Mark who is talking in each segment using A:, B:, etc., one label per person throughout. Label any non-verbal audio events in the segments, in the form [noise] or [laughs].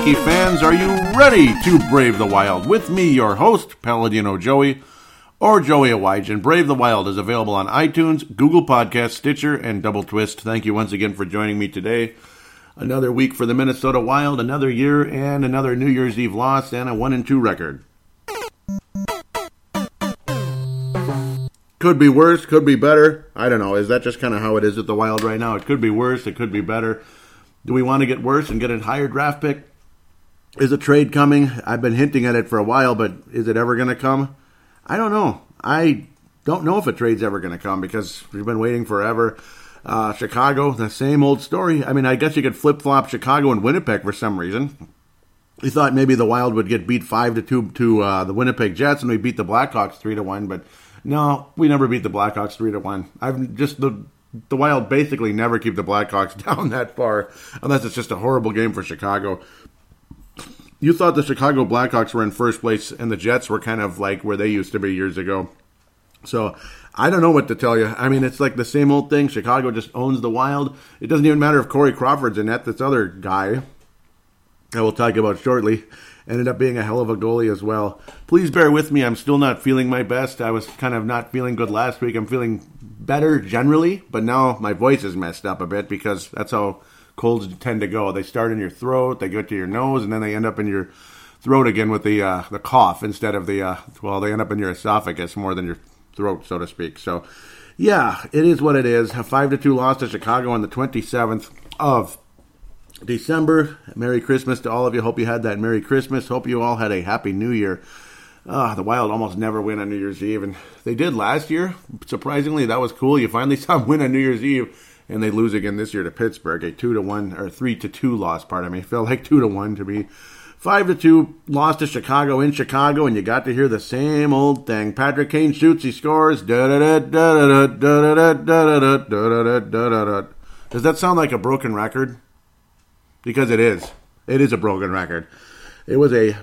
A: hockey fans, are you ready to brave the wild? With me, your host, Paladino Joey, or Joey Awajan. Brave the Wild is available on iTunes, Google Podcasts, Stitcher, and Double Twist. Thank you once again for joining me today. Another week for the Minnesota Wild, another year, and another New Year's Eve loss, and a 1 and 2 record. Could be worse, could be better. I don't know. Is that just kind of how it is at the Wild right now? It could be worse, it could be better. Do we want to get worse and get a higher draft pick? Is a trade coming? I've been hinting at it for a while, but is it ever going to come? I don't know. I don't know if a trade's ever going to come because we've been waiting forever. Uh, Chicago, the same old story. I mean, I guess you could flip flop Chicago and Winnipeg for some reason. We thought maybe the Wild would get beat five to two to uh, the Winnipeg Jets, and we beat the Blackhawks three to one. But no, we never beat the Blackhawks three to one. I've just the the Wild basically never keep the Blackhawks [laughs] down that far, unless it's just a horrible game for Chicago. You thought the Chicago Blackhawks were in first place, and the Jets were kind of like where they used to be years ago. So I don't know what to tell you. I mean, it's like the same old thing. Chicago just owns the Wild. It doesn't even matter if Corey Crawford's in net. This other guy, I will talk about shortly, ended up being a hell of a goalie as well. Please bear with me. I'm still not feeling my best. I was kind of not feeling good last week. I'm feeling better generally, but now my voice is messed up a bit because that's how colds tend to go. They start in your throat, they get to your nose, and then they end up in your throat again with the uh, the cough instead of the uh, well, they end up in your esophagus more than your throat, so to speak. So, yeah, it is what it is. A five to two loss to Chicago on the twenty seventh of December. Merry Christmas to all of you. Hope you had that Merry Christmas. Hope you all had a Happy New Year. Uh, the Wild almost never win on New Year's Eve, and they did last year. Surprisingly, that was cool. You finally saw them win on New Year's Eve, and they lose again this year to Pittsburgh, a two to one or three to two loss. Part of me felt like two to one to be five to two loss to Chicago in Chicago, and you got to hear the same old thing. Patrick Kane shoots, he scores. Does that sound like a broken record? Because it is. It is a broken record. It was a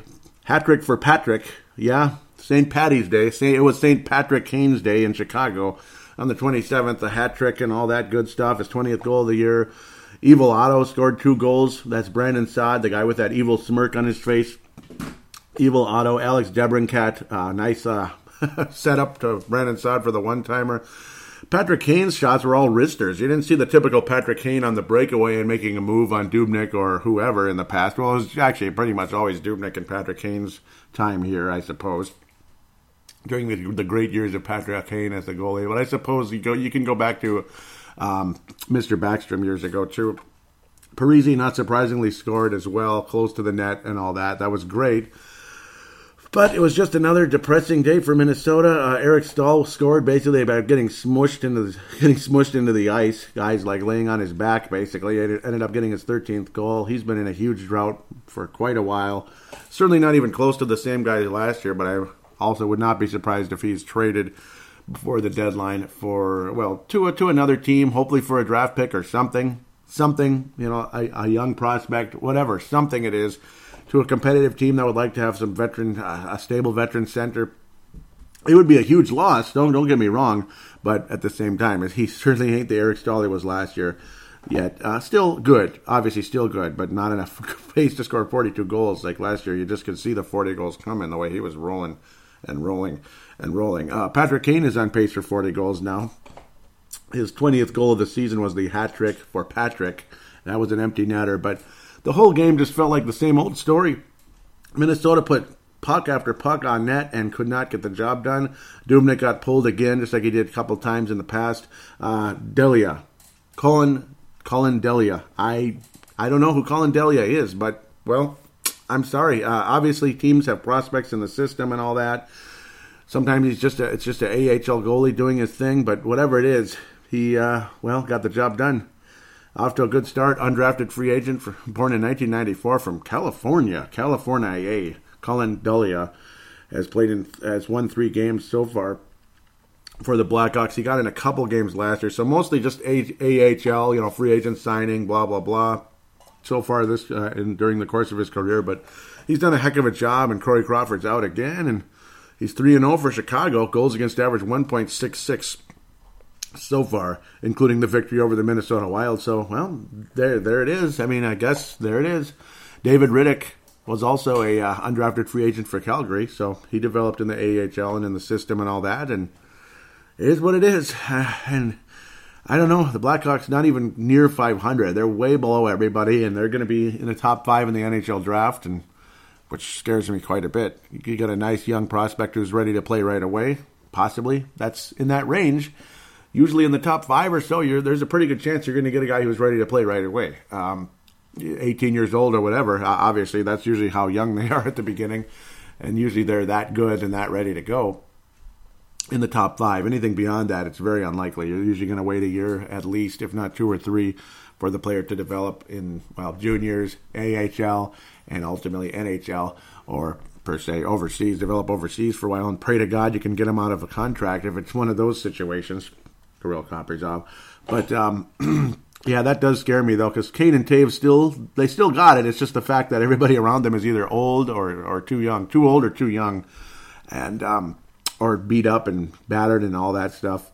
A: hat trick for Patrick yeah, St. Patty's Day. It was St. Patrick Kane's Day in Chicago on the 27th. A hat trick and all that good stuff. His 20th goal of the year. Evil Otto scored two goals. That's Brandon Saad, the guy with that evil smirk on his face. Evil Otto. Alex Debrincat. Uh, nice uh, [laughs] setup to Brandon Saad for the one timer. Patrick Kane's shots were all wristers. You didn't see the typical Patrick Kane on the breakaway and making a move on Dubnyk or whoever in the past. Well, it was actually pretty much always Dubnyk and Patrick Kane's time here, I suppose, during the, the great years of Patrick Kane as the goalie. But I suppose you go, you can go back to um, Mr. Backstrom years ago too. Parise, not surprisingly, scored as well, close to the net and all that. That was great. But it was just another depressing day for Minnesota. Uh, Eric Staal scored basically about getting smushed into the, [laughs] getting smushed into the ice. Guys like laying on his back. Basically, it ended up getting his 13th goal. He's been in a huge drought for quite a while. Certainly not even close to the same guy last year. But I also would not be surprised if he's traded before the deadline for well to a, to another team, hopefully for a draft pick or something, something you know, a, a young prospect, whatever, something it is to a competitive team that would like to have some veteran, uh, a stable veteran center. It would be a huge loss. Don't don't get me wrong, but at the same time, he [laughs] certainly ain't the Eric Staal he was last year. Yet, uh, still good. Obviously, still good, but not enough [laughs] pace to score 42 goals like last year. You just could see the 40 goals coming the way he was rolling and rolling and rolling. Uh, Patrick Kane is on pace for 40 goals now. His 20th goal of the season was the hat trick for Patrick. That was an empty netter, but the whole game just felt like the same old story. Minnesota put puck after puck on net and could not get the job done. Dubnyk got pulled again, just like he did a couple times in the past. Uh, Delia, Colin, Colin Delia. I I don't know who Colin Delia is, but well, I'm sorry. Uh, obviously, teams have prospects in the system and all that. Sometimes he's just a, it's just an AHL goalie doing his thing, but whatever it is, he uh, well got the job done. Off to a good start, undrafted free agent for, born in 1994 from California, California. A Colin Delia has played in has won three games so far for the Blackhawks. He got in a couple games last year, so mostly just a- AHL, you know, free agent signing, blah blah blah. So far this uh, in, during the course of his career, but he's done a heck of a job. And Corey Crawford's out again, and he's three and zero oh for Chicago. Goals against average one point six six so far, including the victory over the Minnesota Wild. So, well, there, there it is. I mean, I guess there it is. David Rittich was also a uh, undrafted free agent for Calgary, so he developed in the AHL and in the system and all that, and it is what it is. [sighs] and I don't know, the Blackhawks not even near 500. They're way below everybody, and they're going to be in the top five in the NHL draft, and which scares me quite a bit. You got a nice young prospect who's ready to play right away, possibly. That's in that range. Usually in the top five or so, there's a pretty good chance you're going to get a guy who's ready to play right away. Um, 18 years old or whatever. Obviously, that's usually how young they [laughs] are at the beginning, and usually they're that good and that ready to go in the top five. Anything beyond that, it's very unlikely. You're usually going to wait a year at least, if not two or three, for the player to develop in well juniors, AHL, and ultimately NHL or per se overseas. Develop overseas for a while and pray to God you can get him out of a contract if it's one of those situations. Kirill Kaprizov, but um, [clears throat] Yeah, that does scare me though, because Kane and Toews still they still got it. It's just the fact that everybody around them is either old or, or too young, too old or too young, and um, or beat up and battered and all that stuff.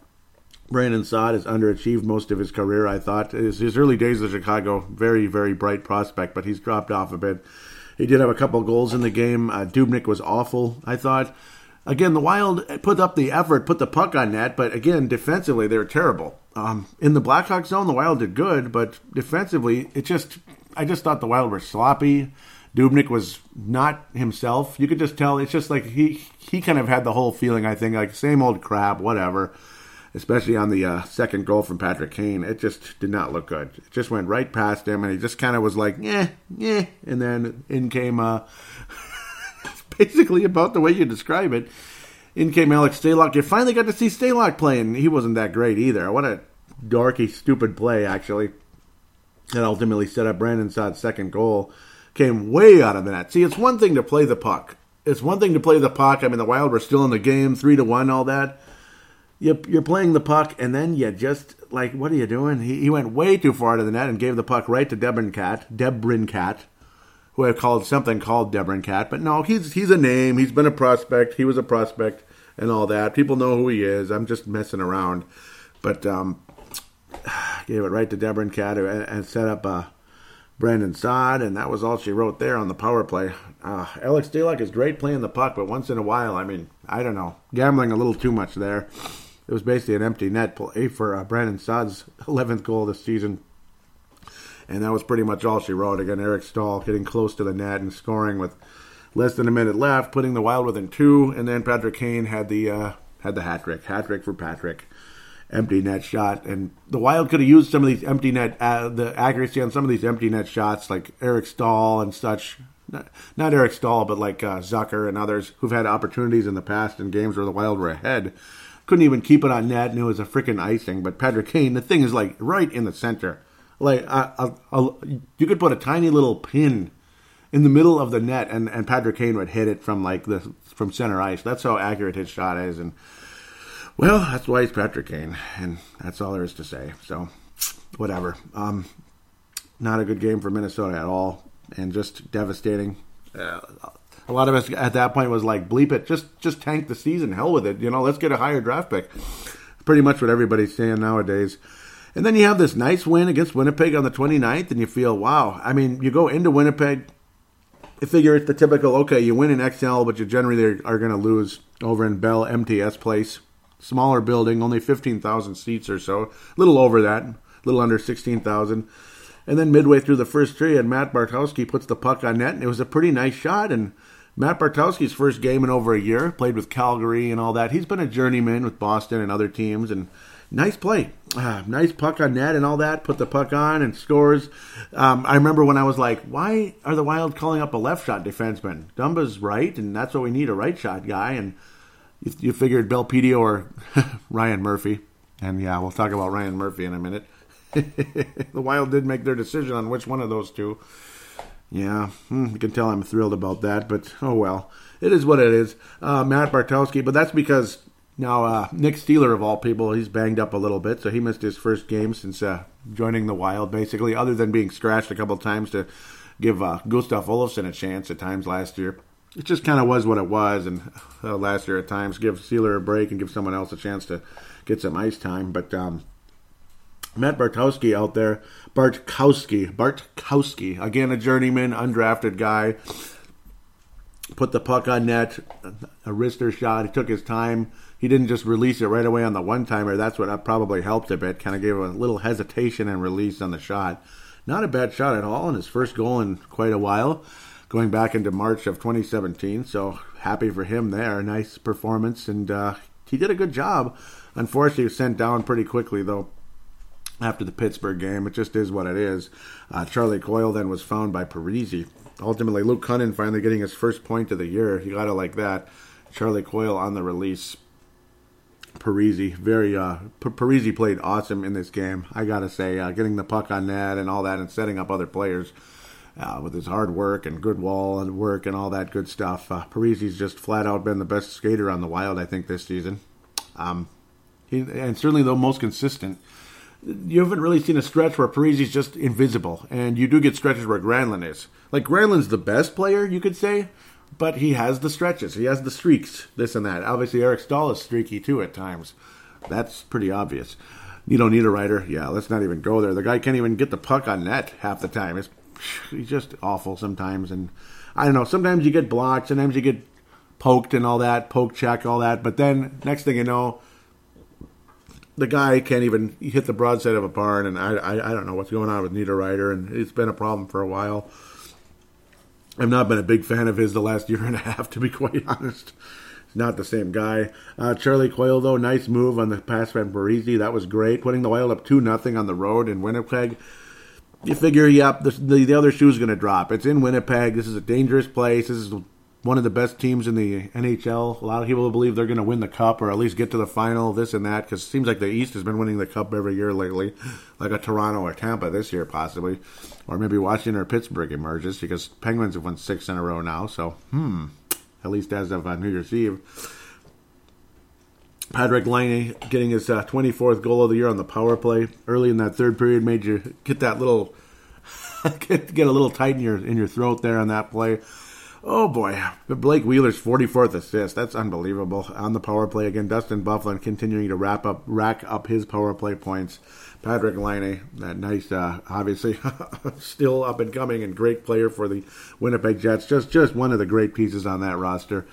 A: Brandon Saad has underachieved most of his career. I thought his, his early days in Chicago, very very bright prospect, but he's dropped off a bit. He did have a couple goals in the game. Uh, Dubnyk was awful. I thought. Again, the Wild put up the effort, put the puck on net, but again, defensively they were terrible. Um, in the Blackhawks zone, the Wild did good, but defensively, it just I just thought the Wild were sloppy. Dubnyk was not himself. You could just tell. It's just like he he kind of had the whole feeling. I think like same old crap, whatever. Especially on the uh, second goal from Patrick Kane, it just did not look good. It just went right past him, and he just kind of was like, yeah, yeah. And then in came uh, [laughs] basically about the way you describe it in came Alex Stalock. You finally got to see Stalock playing. He wasn't that great either. What a dorky, stupid play, actually. That ultimately set up Brandon Saad's second goal. Came way out of the net. See, it's one thing to play the puck. It's one thing to play the puck. I mean, the Wild were still in the game, three to one, all that. You're playing the puck, and then you just like, what are you doing? He, he went way too far to the net and gave the puck right to DeBrincat, DeBrincat, who I called something called DeBrincat. But no, he's he's a name. He's been a prospect. He was a prospect and all that. People know who he is. I'm just messing around. But um, [sighs] gave it right to DeBrincat and, and set up uh, Brandon Saad, and that was all she wrote there on the power play. Uh, Alex Stalock is great playing the puck, but once in a while, I mean, I don't know, gambling a little too much there. It was basically an empty net play for uh, Brandon Saad's 11th goal this season and that was pretty much all she wrote. Again, Eric Staal getting close to the net and scoring with less than a minute left, putting the Wild within two, and then Patrick Kane had the uh, had the hat trick, hat trick for Patrick, empty net shot, and the Wild could have used some of these empty net, uh, the accuracy on some of these empty net shots, like Eric Staal and such. Not, not Eric Staal, but like uh, Zucker and others who've had opportunities in the past in games where the Wild were ahead. Couldn't even keep it on net, and it was a freaking icing. But Patrick Kane, the thing is like right in the center like you could put a tiny little pin in the middle of the net, and, and Patrick Kane would hit it from like the from center ice. That's how accurate his shot is, and well, that's why he's Patrick Kane, and that's all there is to say. So, whatever. Um, not a good game for Minnesota at all, and just devastating. Uh, a lot of us at that point was like, "Bleep it, just just tank the season, hell with it." You know, let's get a higher draft pick. Pretty much what everybody's saying nowadays. And then you have this nice win against Winnipeg on the 29th, and you feel, wow. I mean, you go into Winnipeg, you figure it's the typical, okay, you win in Xcel, but you generally are going to lose over in Bell MTS Place. Smaller building, only 15,000 seats or so. A little over that, a little under 16,000. And then midway through the first period, Matt Bartkowski puts the puck on net, and it was a pretty nice shot. And Matt Bartkowski's first game in over a year, played with Calgary and all that. He's been a journeyman with Boston and other teams, and nice play. Uh, nice puck on net and all that. Put the puck on and scores. Um, I remember when I was like, why are the Wild calling up a left shot defenseman? Dumba's right, and that's what we need a right shot guy. And you, you figured Belpedio or [laughs] Ryan Murphy. And yeah, we'll talk about Ryan Murphy in a minute. [laughs] the Wild did make their decision on which one of those two. Yeah, hmm, you can tell I'm thrilled about that, but oh well. It is what it is. Uh, Matt Bartkowski, but that's because now, uh, Nick Seeler, of all people, he's banged up a little bit, so he missed his first game since uh, joining the Wild, basically, other than being scratched a couple times to give uh, Gustav Olofsson a chance at times last year. It just kind of was what it was, and uh, last year at times give Seeler a break and give someone else a chance to get some ice time. But um, Matt Bartkowski out there. Bartkowski. Bartkowski. Again, a journeyman, undrafted guy. Put the puck on net. A wrister shot. He took his time. He didn't just release it right away on the one timer. That's what probably helped a bit. Kind of gave him a little hesitation and release on the shot. Not a bad shot at all, and his first goal in quite a while, going back into March of 2017. So happy for him there. Nice performance, and uh, he did a good job. Unfortunately, he was sent down pretty quickly, though after the Pittsburgh game. It just is what it is. Uh, Charlie Coyle then was found by Parise. Ultimately, Luke Kunin finally getting his first point of the year. You got to like that. Charlie Coyle on the release. Parise, very uh, P- Parise played awesome in this game. I gotta say, uh, getting the puck on net and all that, and setting up other players uh, with his hard work and good wall and work and all that good stuff. Uh, Parise's just flat out been the best skater on the Wild, I think, this season. Um, he, and certainly the most consistent you haven't really seen a stretch where Parise's just invisible, and you do get stretches where Granlund is. Like Granlund's the best player, you could say, but he has the stretches, he has the streaks, this and that. Obviously, Eric Staal is streaky too at times. That's pretty obvious. You don't need a writer. Yeah, let's not even go there. The guy can't even get the puck on net half the time. It's, he's just awful sometimes, and I don't know. Sometimes you get blocked, sometimes you get poked and all that, poke check, all that. But then next thing you know the guy can't even hit the broadside of a barn, and I, I, I don't know what's going on with Niederreiter, and it's been a problem for a while. I've not been a big fan of his the last [laughs] year and a half, to be quite honest. He's not the same guy. Uh, Charlie Coyle, though, nice move on the pass from Parise. That was great. Putting the Wild up 2 nothing on the road in Winnipeg. You figure, yep, the, the, the other shoe's going to drop. It's in Winnipeg. This is a dangerous place. This is one of the best teams in the NHL. A lot of people believe they're going to win the cup or at least get to the final, this and that, because it seems like the East has been winning the cup every year lately, like a Toronto or Tampa this year, possibly. Or maybe Washington or Pittsburgh emerges, because Penguins have won six in a row now, so, hmm, at least as of uh, New Year's Eve. Patrick Laine getting his uh, 24th goal of the year on the power play early in that third period made you get that little [laughs] get, get a little tight in your in your throat there on that play. Oh boy, Blake Wheeler's 44th assist. That's unbelievable on the power play again. Dustin Byfuglien continuing to wrap up, rack up his power play points. Patrick Laine, that nice, uh, obviously [laughs] still up and coming and great player for the Winnipeg Jets. Just, just one of the great pieces on that roster,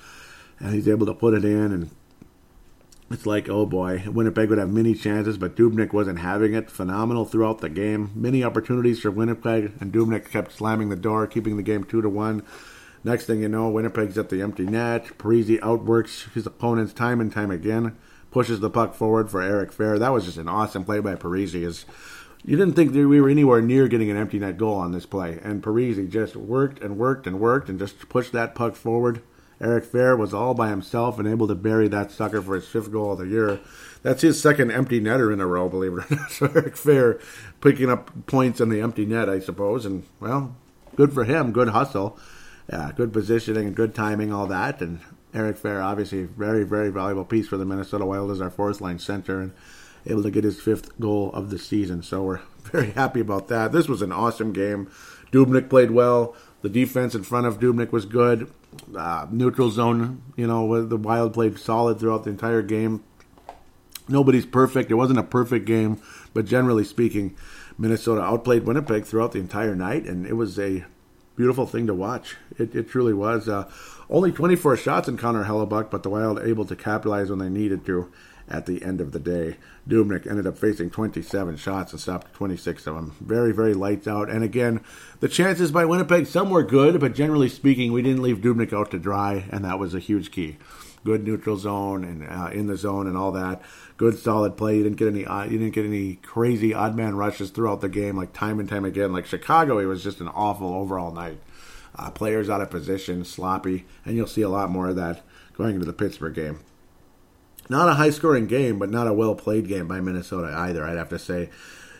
A: and he's able to put it in. And it's like, oh boy, Winnipeg would have many chances, but Dubnyk wasn't having it. Phenomenal throughout the game. Many opportunities for Winnipeg, and Dubnyk kept slamming the door, keeping the game two to one. Next thing you know, Winnipeg's at the empty net. Parise outworks his opponents time and time again, pushes the puck forward for Eric Fehr. That was just an awesome play by Parise. Is you didn't think that we were anywhere near getting an empty net goal on this play, and Parise just worked and worked and worked and just pushed that puck forward. Eric Fehr was all by himself and able to bury that sucker for his fifth goal of the year. That's his second empty netter in a row, believe it or not. [laughs] So Eric Fehr picking up points on the empty net, I suppose, and well, good for him. Good hustle yeah, good positioning and good timing, all that. And Eric Fehr, obviously, very, very valuable piece for the Minnesota Wild as our fourth line center and able to get his fifth goal of the season. So we're [laughs] very happy about that. This was an awesome game. Dubnyk played well. The defense in front of Dubnyk was good. Uh, neutral zone, you know, the Wild played solid throughout the entire game. Nobody's perfect. It wasn't a perfect game, but generally speaking, Minnesota outplayed Winnipeg throughout the entire night, and it was a beautiful thing to watch. It, it truly was. Uh, only 24 shots in Connor Hellebuyck, but the Wild able to capitalize when they needed to at the end of the day. Dubnyk ended up facing 27 shots and stopped 26 of them. Very, very lights out. And again, the chances by Winnipeg, some were good, but generally speaking, we didn't leave Dubnyk out to dry, and that was a huge key. Good neutral zone and uh, in the zone and all that good solid play. You didn't get any you didn't get any crazy odd man rushes throughout the game like time and time again. Like Chicago, it was just an awful overall night. Uh, players out of position, sloppy, and you'll see a lot more of that going into the Pittsburgh game. Not a high scoring game, but not a well played game by Minnesota either. I'd have to say.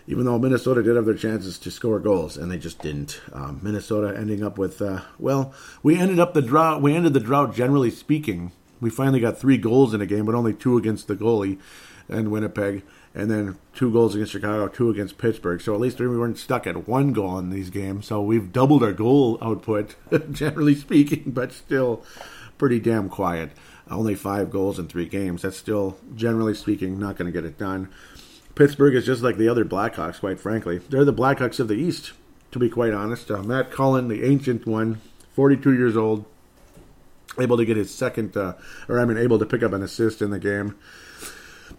A: Even though Minnesota did have their chances to score goals, and they just didn't. Um, Minnesota ending up with, uh, well, we ended up the drought. We ended the drought, generally speaking. We finally got three goals in a game, but only two against the goalie and Winnipeg, and then two goals against Chicago, two against Pittsburgh. So at least we weren't stuck at one goal in these games. So we've doubled our goal output, [laughs] generally speaking, but still pretty damn quiet. Only five goals in three games. That's still, generally speaking, not going to get it done. Pittsburgh is just like the other Blackhawks, quite frankly. They're the Blackhawks of the East, to be quite honest. Uh, Matt Cullen, the ancient one, 42 years old, able to get his second, uh, or I mean, able to pick up an assist in the game.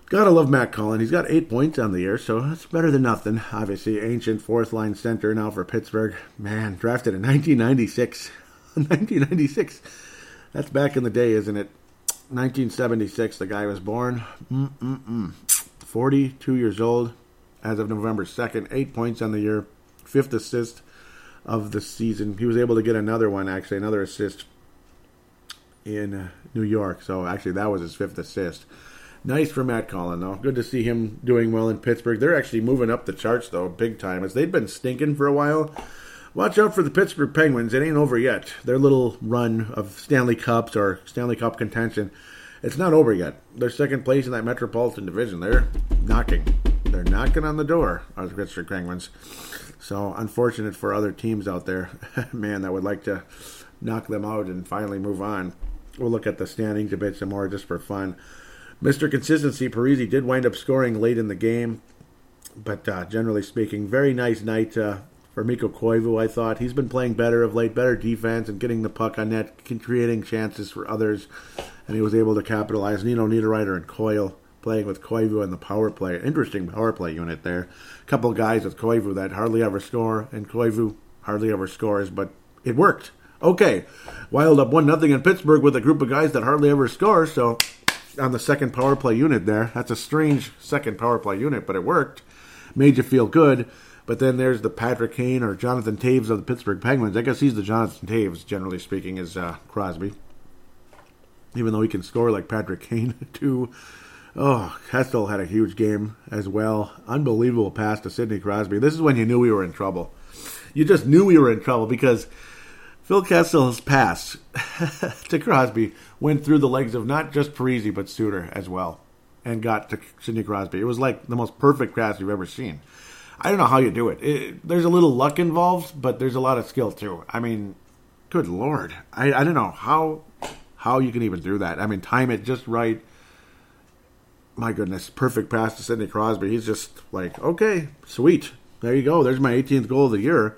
A: Gotta love Matt Cullen. He's got eight points on the year, so that's better than nothing. Obviously, ancient fourth line center now for Pittsburgh. Man, drafted in 1996. 1996. [laughs] That's back in the day, isn't it? 1976, the guy was born. Mm-mm-mm. 42 years old as of November 2nd. Eight points on the year. Fifth assist of the season. He was able to get another one, actually, another assist in uh, New York. So, actually, that was his fifth assist. Nice for Matt Cullen, though. Good to see him doing well in Pittsburgh. They're actually moving up the charts, though, big time. As they've been stinking for a while. Watch out for the Pittsburgh Penguins. It ain't over yet. Their little run of Stanley Cups or Stanley Cup contention, it's not over yet. They're second place in that Metropolitan Division. They're knocking. They're knocking on the door of the Pittsburgh Penguins. So unfortunate for other teams out there, [laughs] man, that would like to knock them out and finally move on. We'll look at the standings a bit some more just for fun. Mr. Consistency, Parise did wind up scoring late in the game, but uh, generally speaking, very nice night uh, for Mikko Koivu, I thought. He's been playing better of late, better defense and getting the puck on net, creating chances for others, and he was able to capitalize. Nino Niederreiter and Coyle playing with Koivu in the power play. Interesting power play unit there. A couple guys with Koivu that hardly ever score, and Koivu hardly ever scores, but it worked. Okay, Wild up 1 nothing in Pittsburgh with a group of guys that hardly ever score, so on the second power play unit there. That's a strange second power play unit, but it worked. Made you feel good. But then there's the Patrick Kane or Jonathan Toews of the Pittsburgh Penguins. I guess he's the Jonathan Toews, generally speaking, is uh, Crosby. Even though he can score like Patrick Kane, [laughs] too. Oh, Kessel had a huge game as well. Unbelievable pass to Sidney Crosby. This is when you knew we were in trouble. You just knew we were in trouble because Phil Kessel's pass [laughs] to Crosby went through the legs of not just Parise, but Suter as well, and got to Sidney Crosby. It was like the most perfect pass you've ever seen. I don't know how you do it. it. There's a little luck involved, but there's a lot of skill too. I mean, good lord, I, I don't know how how you can even do that. I mean, time it just right. My goodness, perfect pass to Sidney Crosby. He's just like, okay, sweet. There you go. There's my 18th goal of the year.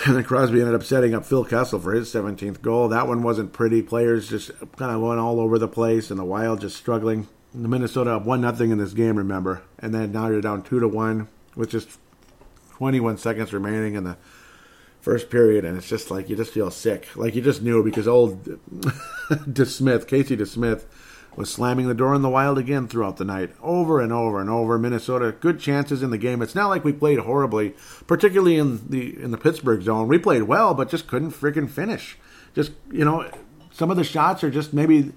A: [laughs] And then Crosby ended up setting up Phil Kessel for his 17th goal. That one wasn't pretty. Players just kind of going all over the place, and the Wild just struggling. The Minnesota up one nothing in this game, remember, and then now you're down two to one with just 21 seconds remaining in the first period, and it's just like you just feel sick, like you just knew because old [laughs] DeSmith, Casey DeSmith, was slamming the door in the Wild again throughout the night, over and over and over. Minnesota, good chances in the game. It's not like we played horribly, particularly in the in the Pittsburgh zone. We played well, but just couldn't freaking finish. Just you know, some of the shots are just maybe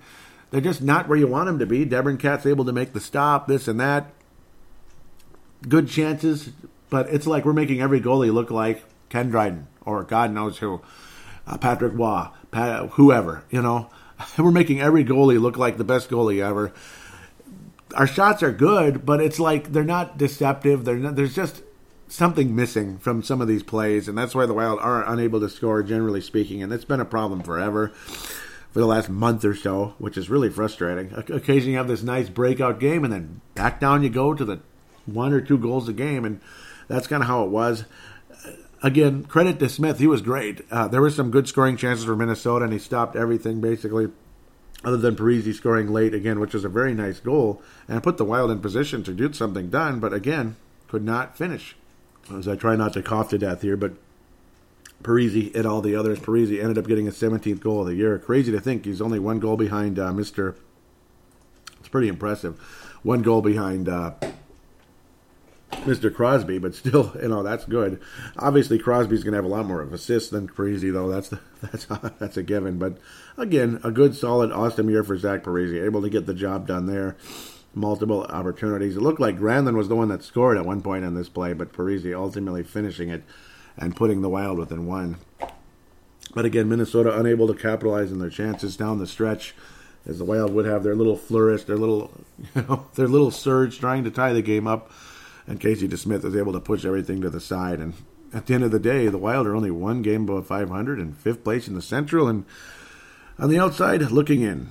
A: they're just not where you want them to be. DeBrincat's able to make the stop, this and that. Good chances, but it's like we're making every goalie look like Ken Dryden or God knows who, uh, Patrick Roy, Pat, whoever. You know, [laughs] We're making every goalie look like the best goalie ever. Our shots are good, but it's like they're not deceptive. They're not, there's just something missing from some of these plays, and that's why the Wild are unable to score, generally speaking. And it's been a problem forever for the last month or so, which is really frustrating. Occasionally, you have this nice breakout game, and then back down you go to the one or two goals a game, and that's kind of how it was again, credit to Smith. He was great. Uh, there were some good scoring chances for Minnesota, and he stopped everything basically, other than Parise scoring late again, which was a very nice goal, and put the Wild in position to do something done, but again, could not finish. As I try not to cough to death here, but Parise and all the others, Parise ended up getting a 17th goal of the year. Crazy to think he's only one goal behind uh, Mr. It's pretty impressive. One goal behind uh, Mr. Crosby, but still, you know, that's good. Obviously, Crosby's going to have a lot more of assists than Parise, though. That's the, [laughs] that's that's a given. But again, a good, solid, awesome year for Zach Parise, able to get the job done there. Multiple opportunities. It looked like Granlund was the one that scored at one point in this play, but Parise ultimately finishing it and putting the Wild within one. But again, Minnesota unable to capitalize on their chances down the stretch as the Wild would have their little flourish, their little, [laughs] you know, their little surge trying to tie the game up and Casey DeSmith was able to push everything to the side. And at the end of the day, the Wild are only one game above 500 and fifth place in the Central, and on the outside looking in.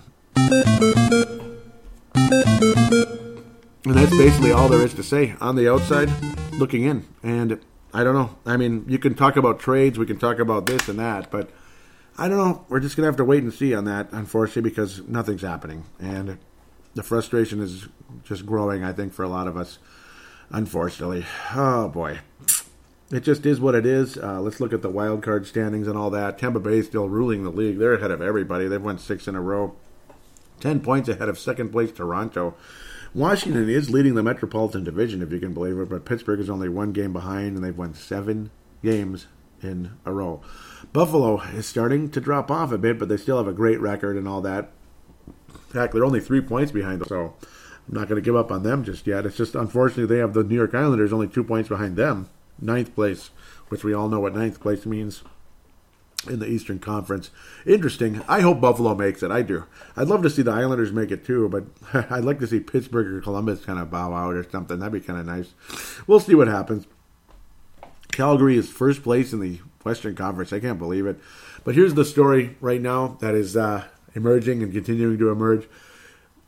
A: And that's basically all there is to say on the outside, looking in. And I don't know. I mean, you can talk about trades, we can talk about this and that, but I don't know. We're just going to have to wait and see on that, unfortunately, because nothing's happening. And the frustration is just growing, I think, for a lot of us, unfortunately. Oh, boy. It just is what it is. Uh, let's look at the wild card standings and all that. Tampa Bay is still ruling the league. They're ahead of everybody. They've won six in a row. Ten points ahead of second place Toronto. Washington is leading the Metropolitan Division, if you can believe it, but Pittsburgh is only one game behind, and they've won seven games in a row. Buffalo is starting to drop off a bit, but they still have a great record and all that. In fact, they're only three points behind so I'm not going to give up on them just yet. It's just unfortunately they have the New York Islanders only two points behind them, ninth place, which we all know what ninth place means in the Eastern Conference. Interesting. I hope Buffalo makes it. I do. I'd love to see the Islanders make it too, but [laughs] I'd like to see Pittsburgh or Columbus kind of bow out or something. That'd be kind of nice. We'll see what happens. Calgary is first place in the Western Conference. I can't believe it. But here's the story right now that is uh, emerging and continuing to emerge.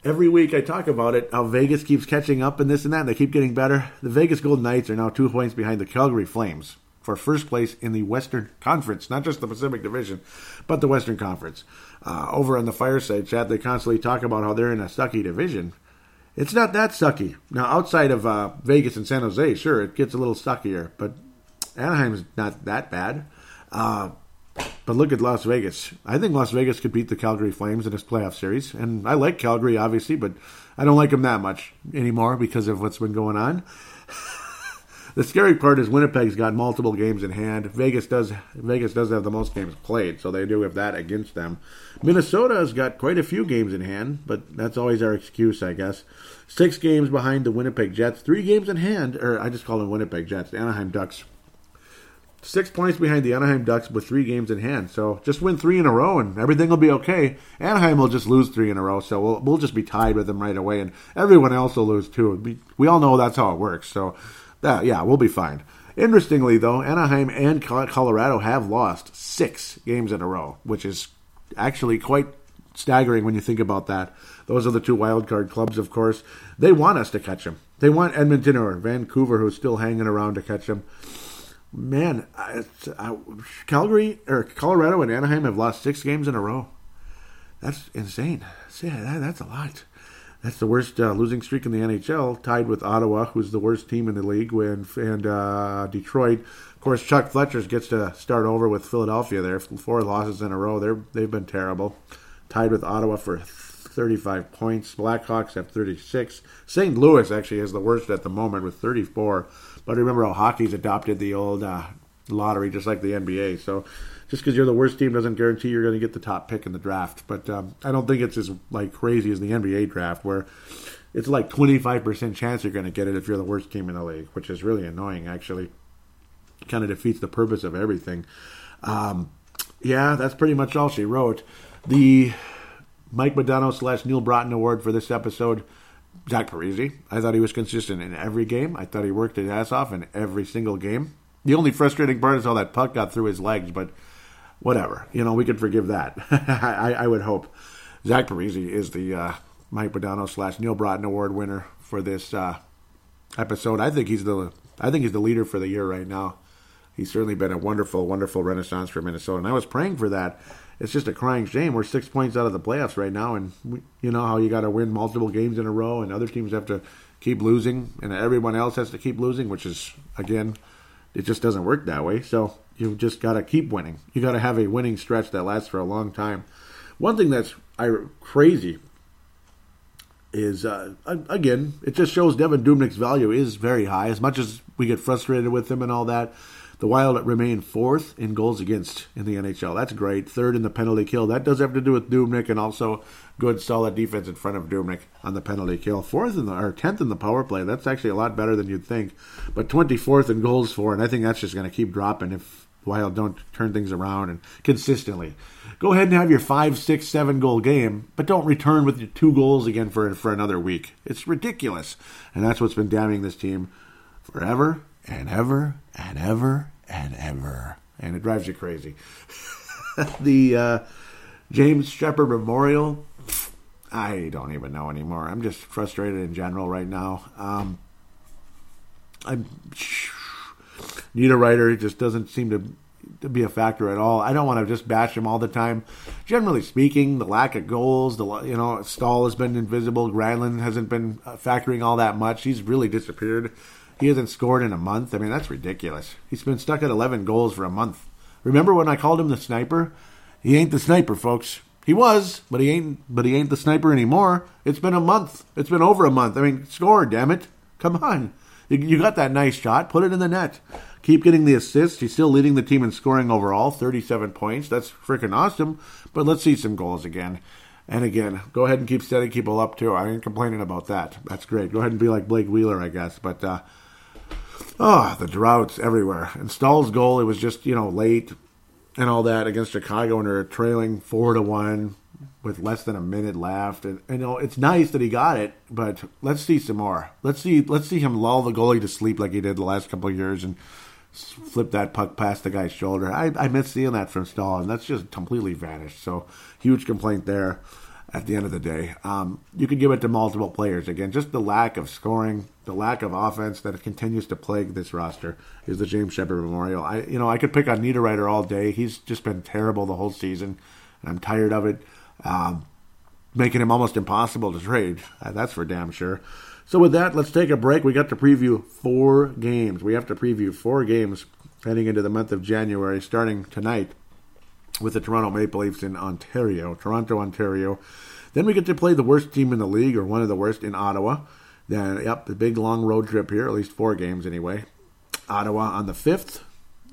A: Every week I talk about it, how Vegas keeps catching up and this and that, and they keep getting better. The Vegas Golden Knights are now two points behind the Calgary Flames for first place in the Western Conference, not just the Pacific Division, but the Western Conference. Uh, over on the fireside chat, they constantly talk about how they're in a sucky division. It's not that sucky. Now, outside of uh, Vegas and San Jose, sure, it gets a little suckier, but Anaheim's not that bad. Uh, but look at Las Vegas. I think Las Vegas could beat the Calgary Flames in this playoff series. And I like Calgary, obviously, but I don't like them that much anymore because of what's been going on. [laughs] The scary part is Winnipeg's got multiple games in hand. Vegas does Vegas does have the most games played, so they do have that against them. Minnesota has got quite a few games in hand, but that's always our excuse, I guess. Six games behind the Winnipeg Jets, three games in hand, or I just call them Winnipeg Jets, the Anaheim Ducks. Six points behind the Anaheim Ducks with three games in hand. So just win three in a row and everything will be okay. Anaheim will just lose three in a row, so we'll, we'll just be tied with them right away, and everyone else will lose too. We all know that's how it works. So that, yeah, we'll be fine. Interestingly, though, Anaheim and Colorado have lost six games in a row, which is actually quite staggering when you think about that. Those are the two wild card clubs, of course. They want us to catch them. They want Edmonton or Vancouver, who's still hanging around, to catch them. Man, uh, Calgary or Colorado and Anaheim have lost six games in a row. That's insane. Yeah, that, that's a lot. That's the worst uh, losing streak in the NHL, tied with Ottawa, who's the worst team in the league, when, and uh, Detroit. Of course, Chuck Fletcher gets to start over with Philadelphia there. Four losses in a row. They're, they've been terrible. Tied with Ottawa for 35 points. Blackhawks have 36. St. Louis actually is the worst at the moment with 34. But remember how hockey's adopted the old uh, lottery just like the NBA. So just because you're the worst team doesn't guarantee you're going to get the top pick in the draft. But um, I don't think it's as like crazy as the NBA draft where it's like 25% chance you're going to get it if you're the worst team in the league, which is really annoying actually. Kind of defeats the purpose of everything. Um, yeah, that's pretty much all she wrote. The Mike Modano slash Neal Broten award for this episode. Zach Parise. I thought he was consistent in every game. I thought he worked his ass off in every single game. The only frustrating part is how that puck got through his legs, but whatever. You know, we could forgive that. [laughs] I, I, would hope. Zach Parise is the uh, Mike Modano slash Neal Broten Award winner for this uh, episode. I think he's the I think he's the leader for the year right now. He's certainly been a wonderful, wonderful renaissance for Minnesota, and I was praying for that. It's just a crying shame. We're six points out of the playoffs right now, and we, you know how you got to win multiple games in a row, and other teams have to keep losing, and everyone else has to keep losing, which is again, it just doesn't work that way. So you just got to keep winning. You got to have a winning stretch that lasts for a long time. One thing that's crazy is uh, again, it just shows Devin Dubnyk's value is very high. As much as we get frustrated with him and all that, the Wild remain fourth in goals against in the NHL. That's great. Third in the penalty kill. That does have to do with Dubnyk and also good solid defense in front of Dubnyk on the penalty kill. Fourth in the or tenth in the power play. That's actually a lot better than you'd think. But twenty fourth in goals for, and I think that's just going to keep dropping if Wild don't turn things around and consistently. Go ahead and have your five, six, seven goal game, but don't return with your two goals again for for another week. It's ridiculous, and that's what's been damning this team forever and ever and ever and ever, and it drives you crazy. [laughs] the uh, James Sheppard Memorial. I don't even know anymore. I'm just frustrated in general right now. Um, [sighs] a writer. It just doesn't seem to to be a factor at all. I don't want to just bash him all the time. Generally speaking, the lack of goals, the you know, Staal has been invisible. Granlund hasn't been uh, factoring all that much. He's really disappeared. He hasn't scored in a month. I mean, that's ridiculous. He's been stuck at 11 goals for a month. Remember when I called him the sniper? He ain't the sniper, folks. He was, but he ain't. But he ain't the sniper anymore. It's been a month. It's been over a month. I mean, score, damn it! Come on, you, you got that nice shot. Put it in the net. Keep getting the assists. He's still leading the team in scoring overall, 37 points. That's freaking awesome. But let's see some goals again. And again, go ahead and keep setting people up too. I ain't complaining about that. That's great. Go ahead and be like Blake Wheeler, I guess. But uh, oh, the droughts everywhere. And Staal's goal, it was just you know late and all that against Chicago, and they're trailing four to one with less than a minute left. And, and, you know, it's nice that he got it, but let's see some more. Let's see let's see him lull the goalie to sleep like he did the last couple of years and flip that puck past the guy's shoulder. I, I miss seeing that from Staal, and that's just completely vanished. So huge complaint there. At the end of the day, um, you could give it to multiple players. Again, just the lack of scoring, the lack of offense that continues to plague this roster is the James Sheppard Memorial. I, you know, I could pick on Niederreiter all day. He's just been terrible the whole season, and I'm tired of it. Um, making him almost impossible to trade. Uh, that's for damn sure. So with that, let's take a break. We got to preview four games. We have to preview four games heading into the month of January, starting tonight with the Toronto Maple Leafs in Ontario, Toronto, Ontario. Then we get to play the worst team in the league, or one of the worst, in Ottawa. Then, yep, the big long road trip here, at least four games anyway. Ottawa on the 5th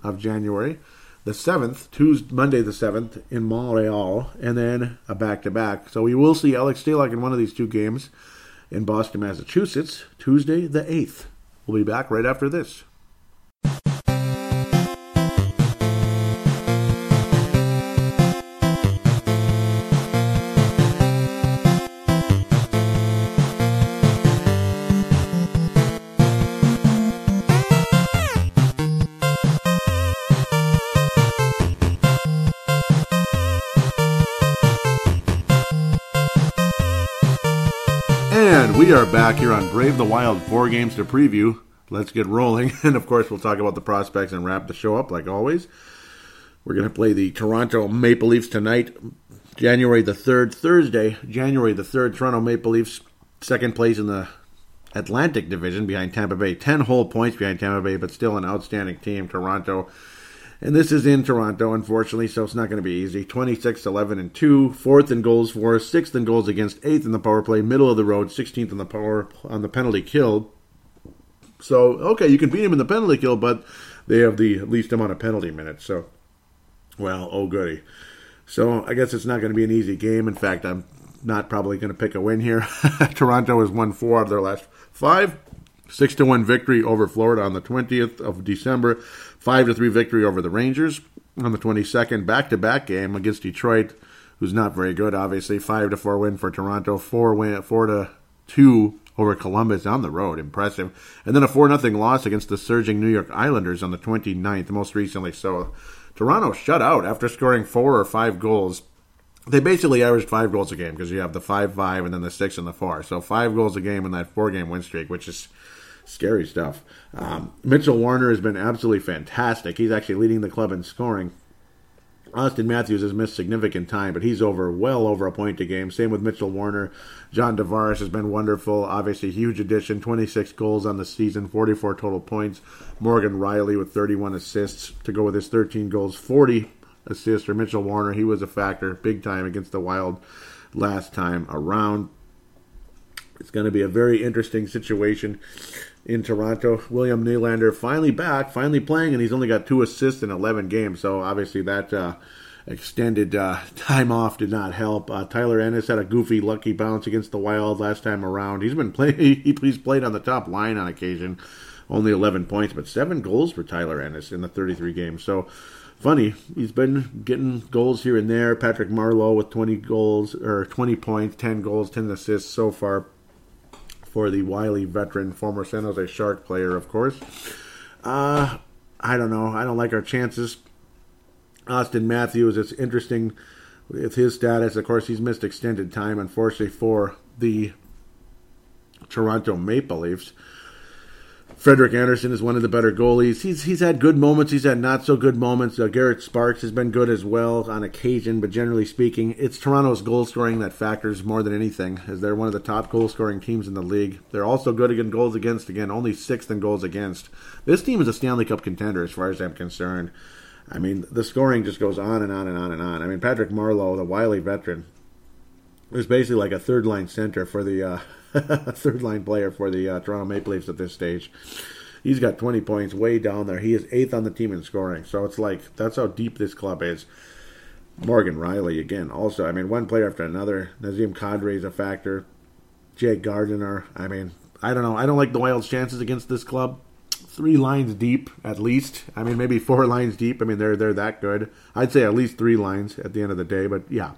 A: of January, the 7th, Tuesday, Monday the 7th, in Montreal, and then a back to back. So we will see Alex Stalock in one of these two games in Boston, Massachusetts, Tuesday the 8th. We'll be back right after this. We are back here on Brave the Wild, four games to preview. Let's get rolling. [laughs] And of course, we'll talk about the prospects and wrap the show up like always. We're going to play the Toronto Maple Leafs tonight, January the 3rd, Thursday, January the 3rd. Toronto Maple Leafs, second place in the Atlantic Division behind Tampa Bay. 10 whole points behind Tampa Bay, but still an outstanding team. Toronto and this is in Toronto, unfortunately, so it's not going to be easy. 26, 11, and 2. Fourth in goals for, sixth in goals against, eighth in the power play, middle of the road, 16th in the power on the penalty kill. So, okay, you can beat him in the penalty kill, but they have the least amount of penalty minutes. So, well, oh goody. So, I guess it's not going to be an easy game. In fact, I'm not probably going to pick a win here. [laughs] Toronto has won four out of their last five. Six to one victory over Florida on the 20th of December. 5 to 3 victory over the Rangers on the 22nd. Back to back game against Detroit, who's not very good, obviously. 5 to 4 win for Toronto. 4 win, 4 to 2 over Columbus on the road. Impressive. And then a 4 nothing loss against the surging New York Islanders on the 29th, most recently. So Toronto shut out after scoring four or five goals. They basically averaged five goals a game because you have the 5 5 and then the 6 and the 4. So five goals a game in that four game win streak, which is scary stuff. Um, Mitchell Marner has been absolutely fantastic. He's actually leading the club in scoring. Auston Matthews has missed significant time, but he's over well over a point a game. Same with Mitchell Marner. John Tavares has been wonderful. Obviously, huge addition. 26 goals on the season, 44 total points. Morgan Rielly with 31 assists to go with his 13 goals, 40 assists for Mitchell Marner. He was a factor big time against the Wild last time around. It's going to be a very interesting situation in Toronto. William Nylander finally back, finally playing, and he's only got two assists in 11 games. So obviously that uh, extended uh, time off did not help. Uh, Tyler Ennis had a goofy lucky bounce against the Wild last time around. He's been playing. [laughs] He, he's played on the top line on occasion. Only 11 points, but seven goals for Tyler Ennis in the 33 games. So funny. He's been getting goals here and there. Patrick Marleau with 20 goals or 20 points, 10 goals, 10 assists so far for the wily veteran, former San Jose Shark player, of course. Uh, I don't know. I don't like our chances. Auston Matthews, it's interesting with his status. Of course, he's missed extended time, unfortunately, for the Toronto Maple Leafs. Frederik Andersen is one of the better goalies. He's he's had good moments. He's had not so good moments. Uh, Garrett Sparks has been good as well on occasion, but generally speaking, it's Toronto's goal scoring that factors more than anything, as they're one of the top goal scoring teams in the league. They're also good against goals against. Again, only sixth in goals against. This team is a Stanley Cup contender, as far as I'm concerned. I mean, the scoring just goes on and on and on and on. I mean, Patrick Marleau, the wily veteran, is basically like a third line center for the. Uh, [laughs] third line player for the uh, Toronto Maple Leafs at this stage. He's got 20 points way down there. He is eighth on the team in scoring. So it's like that's how deep this club is. Morgan Rielly again. Also, I mean, one player after another. Nazem Kadri is a factor. Jake Gardiner. I mean, I don't know. I don't like the Wild's chances against this club. Three lines deep, at least. I mean, maybe four [laughs] lines deep. I mean, they're they're that good. I'd say at least three lines at the end of the day. But yeah,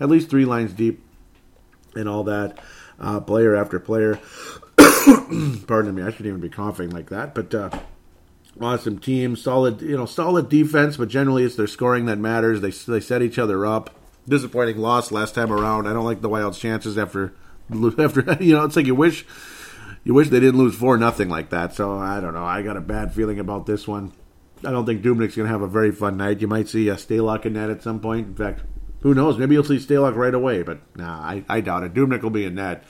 A: at least three lines deep, and all that uh, player after player. [coughs] Pardon me, I shouldn't even be coughing like that. But uh, awesome team, solid, you know, solid defense. But generally, it's their scoring that matters. They they set each other up. Disappointing loss last time around. I don't like the Wild's chances after [laughs] after you know. It's like you wish you wish they didn't lose four nothing like that. So I don't know. I got a bad feeling about this one. I don't think Dubnyk's going to have a very fun night. You might see a Stalock in net at some point. In fact, who knows? Maybe you'll see Stalock right away, but nah, I, I doubt it. Dubnyk will be in net,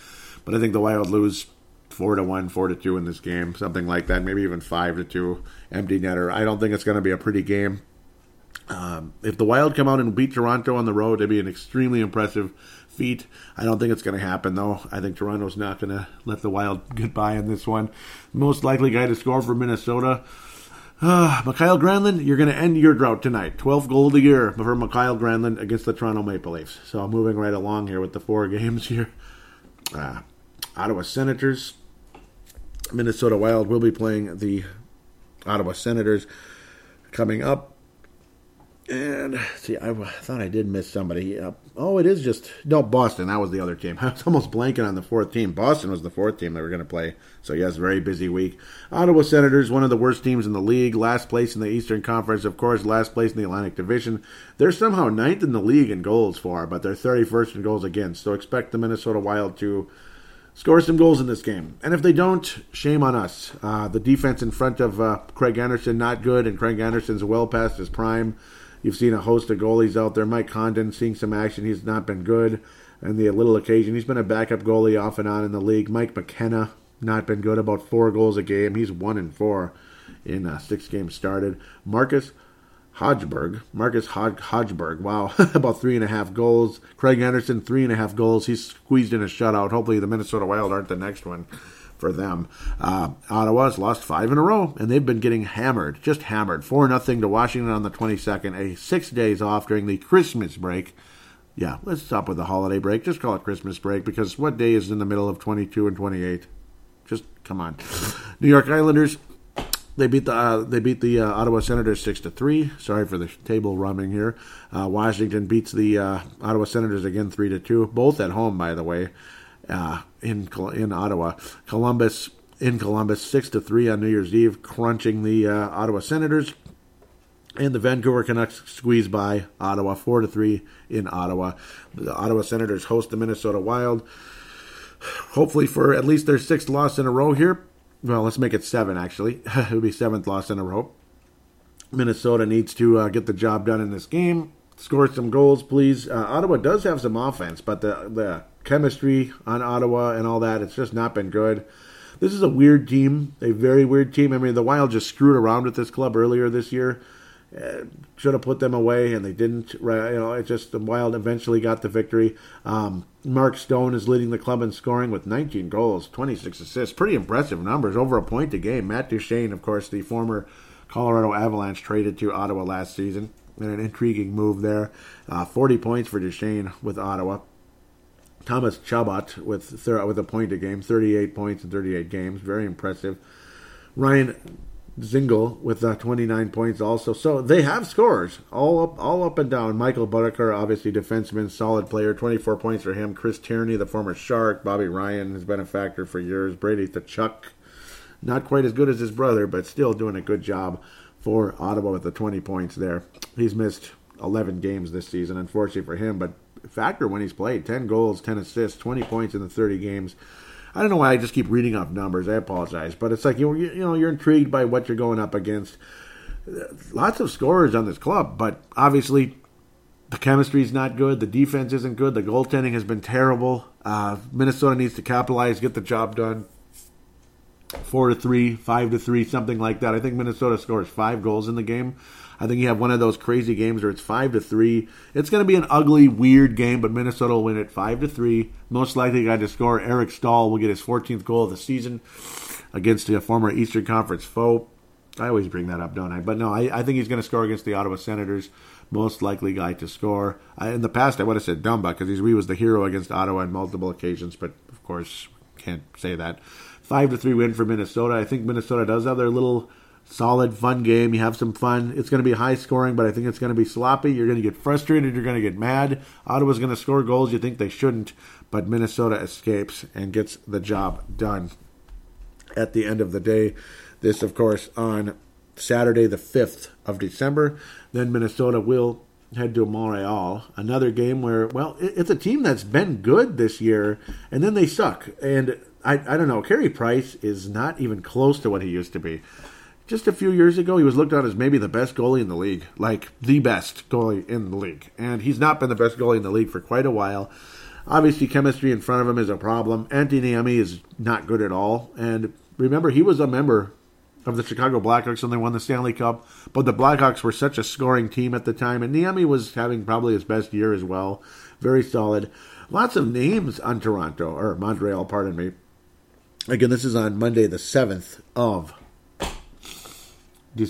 A: but I think the Wild lose four to one, four to two in this game, something like that. Maybe even five to two, empty netter. I don't think it's going to be a pretty game. Um, if the Wild come out and beat Toronto on the road, it'd be an extremely impressive feat. I don't think it's going to happen, though. I think Toronto's not going to let the Wild [laughs] get by in this one. Most likely guy to score for Minnesota. Uh, Mikael Granlund, you're going to end your drought tonight. 12th goal of the year for Mikael Granlund against the Toronto Maple Leafs. So I'm moving right along here with the four games here. Uh, Ottawa Senators. Minnesota Wild will be playing the Ottawa Senators coming up. And see, I thought I did miss somebody. Uh, oh, it is just no Boston. That was the other team. [laughs] I was almost blanking on the fourth team. Boston was the fourth team they were going to play. So yes, very busy week. Ottawa Senators, one of the worst teams in the league, last place in the Eastern Conference, of course, last place in the Atlantic Division. They're somehow ninth in the league in goals for, but they're 31st in goals against. So expect the Minnesota Wild to score some goals in this game. And if they don't, shame on us. Uh, the defense in front of uh, Craig Anderson not good, and Craig Anderson's well past his prime. You've seen a host of goalies out there. Mike Condon seeing some action. He's not been good. And the little occasion, he's been a backup goalie off and on in the league. Mike McKenna, not been good. About four goals a game. He's one and four in uh, six games started. Marcus Hodgeberg, Marcus Hod- Hodgberg, wow, [laughs] about three and a half goals. Craig Anderson, three and a half goals. He's squeezed in a shutout. Hopefully, the Minnesota Wild aren't the next one for them. Uh, Ottawa's lost five in a row, and they've been getting hammered, just hammered. 4 nothing to Washington on the 22nd, a six days off during the Christmas break. Yeah, let's stop with the holiday break. Just call it Christmas break because what day is in the middle of 22 and 28? Just come on. [laughs] New York Islanders. They beat the uh, they beat the uh, Ottawa Senators six to three. Sorry for the table rumming here. Uh, Washington beats the uh, Ottawa Senators again three to two. Both at home, by the way uh, in in Ottawa. Columbus in Columbus, six to three on New Year's Eve, crunching the uh, Ottawa Senators. And the Vancouver Canucks squeeze by Ottawa, four to three in Ottawa. The Ottawa Senators host the Minnesota Wild. Hopefully, for at least their sixth loss in a row here. Well, let's make it seven. Actually, [laughs] it would be seventh loss in a row. Minnesota needs to uh, get the job done in this game. Score some goals, please. Uh, Ottawa does have some offense, but the the chemistry on Ottawa and all that. It's just not been good. This is a weird team, a very weird team. I mean, the Wild just screwed around with this club earlier this year. Uh, should have put them away, and they didn't. You know, it just the Wild eventually got the victory. Um, Mark Stone is leading the club in scoring with 19 goals, 26 assists. Pretty impressive numbers, over a point a game. Matt Duchene, of course, the former Colorado Avalanche, traded to Ottawa last season. And an intriguing move there. Uh, 40 points for Duchene with Ottawa. Thomas Chabot with with a point a game, 38 points in 38 games, very impressive. Ryan Dzingel with uh, 29 points also. So they have scores all up all up and down. Michael Boddicker, obviously defenseman, solid player, 24 points for him. Chris Tierney, the former Shark, Bobby Ryan has been a factor for years. Brady Tkachuk, not quite as good as his brother, but still doing a good job for Ottawa with the 20 points there. He's missed 11 games this season, unfortunately for him. But factor when he's played 10 goals, 10 assists, 20 points in the 30 games. I don't know why I just keep reading off numbers. I apologize, but it's like you you know you're intrigued by what you're going up against. Lots of scorers on this club, but obviously the chemistry is not good. The defense isn't good. The goaltending has been terrible. Uh, Minnesota needs to capitalize, get the job done. Four to three, five to three, something like that. I think Minnesota scores five goals in the game. I think you have one of those crazy games where it's five to three. It's going to be an ugly, weird game, but Minnesota will win it five to three. Most likely guy to score, Eric Staal, will get his 14th goal of the season against a former Eastern Conference foe. I always bring that up, don't I? But no, I, I think he's going to score against the Ottawa Senators. Most likely guy to score. I, in the past, I would have said Dumba because he was the hero against Ottawa on multiple occasions, but of course, can't say that. Five to three win for Minnesota. I think Minnesota does have their little solid, fun game. You have some fun. It's going to be high scoring, but I think it's going to be sloppy. You're going to get frustrated. You're going to get mad. Ottawa's going to score goals you think they shouldn't, but Minnesota escapes and gets the job done. At the end of the day, this, of course, on Saturday, the 5th of December. Then Minnesota will head to Montreal. Another game where, well, it's a team that's been good this year, and then they suck. And I, I don't know. Carey Price is not even close to what he used to be just a few years ago, he was looked on as maybe the best goalie in the league, like the best goalie in the league. And he's not been the best goalie in the league for quite a while. Obviously, chemistry in front of him is a problem. Antti Niemi is not good at all. And remember, he was a member of the Chicago Blackhawks when they won the Stanley Cup. But the Blackhawks were such a scoring team at the time, and Niemi was having probably his best year as well. Very solid. Lots of names on Toronto, or Montreal, pardon me. Again, this is on Monday, the 7th of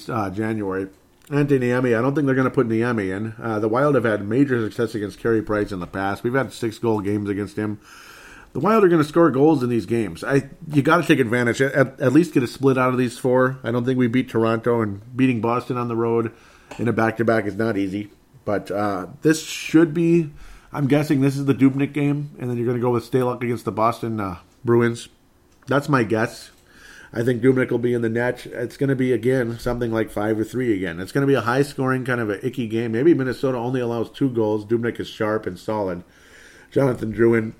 A: uh, January. Antti Niemi, I don't think they're going to put Niemi in. Uh, the Wild have had major success against Carey Price in the past. We've had six goal games against him. The Wild are going to score goals in these games. I you got to take advantage. At, at, least get a split out of these four. I don't think we beat Toronto and beating Boston on the road in a back to back is not easy. But uh, this should be. I'm guessing this is the Dubnyk game, and then you're going to go with Stalock against the Boston uh, Bruins. That's my guess. I think Dubnyk will be in the net. It's going to be again something like five or three again. It's going to be a high scoring kind of an icky game. Maybe Minnesota only allows two goals. Dubnyk is sharp and solid. Jonathan Drouin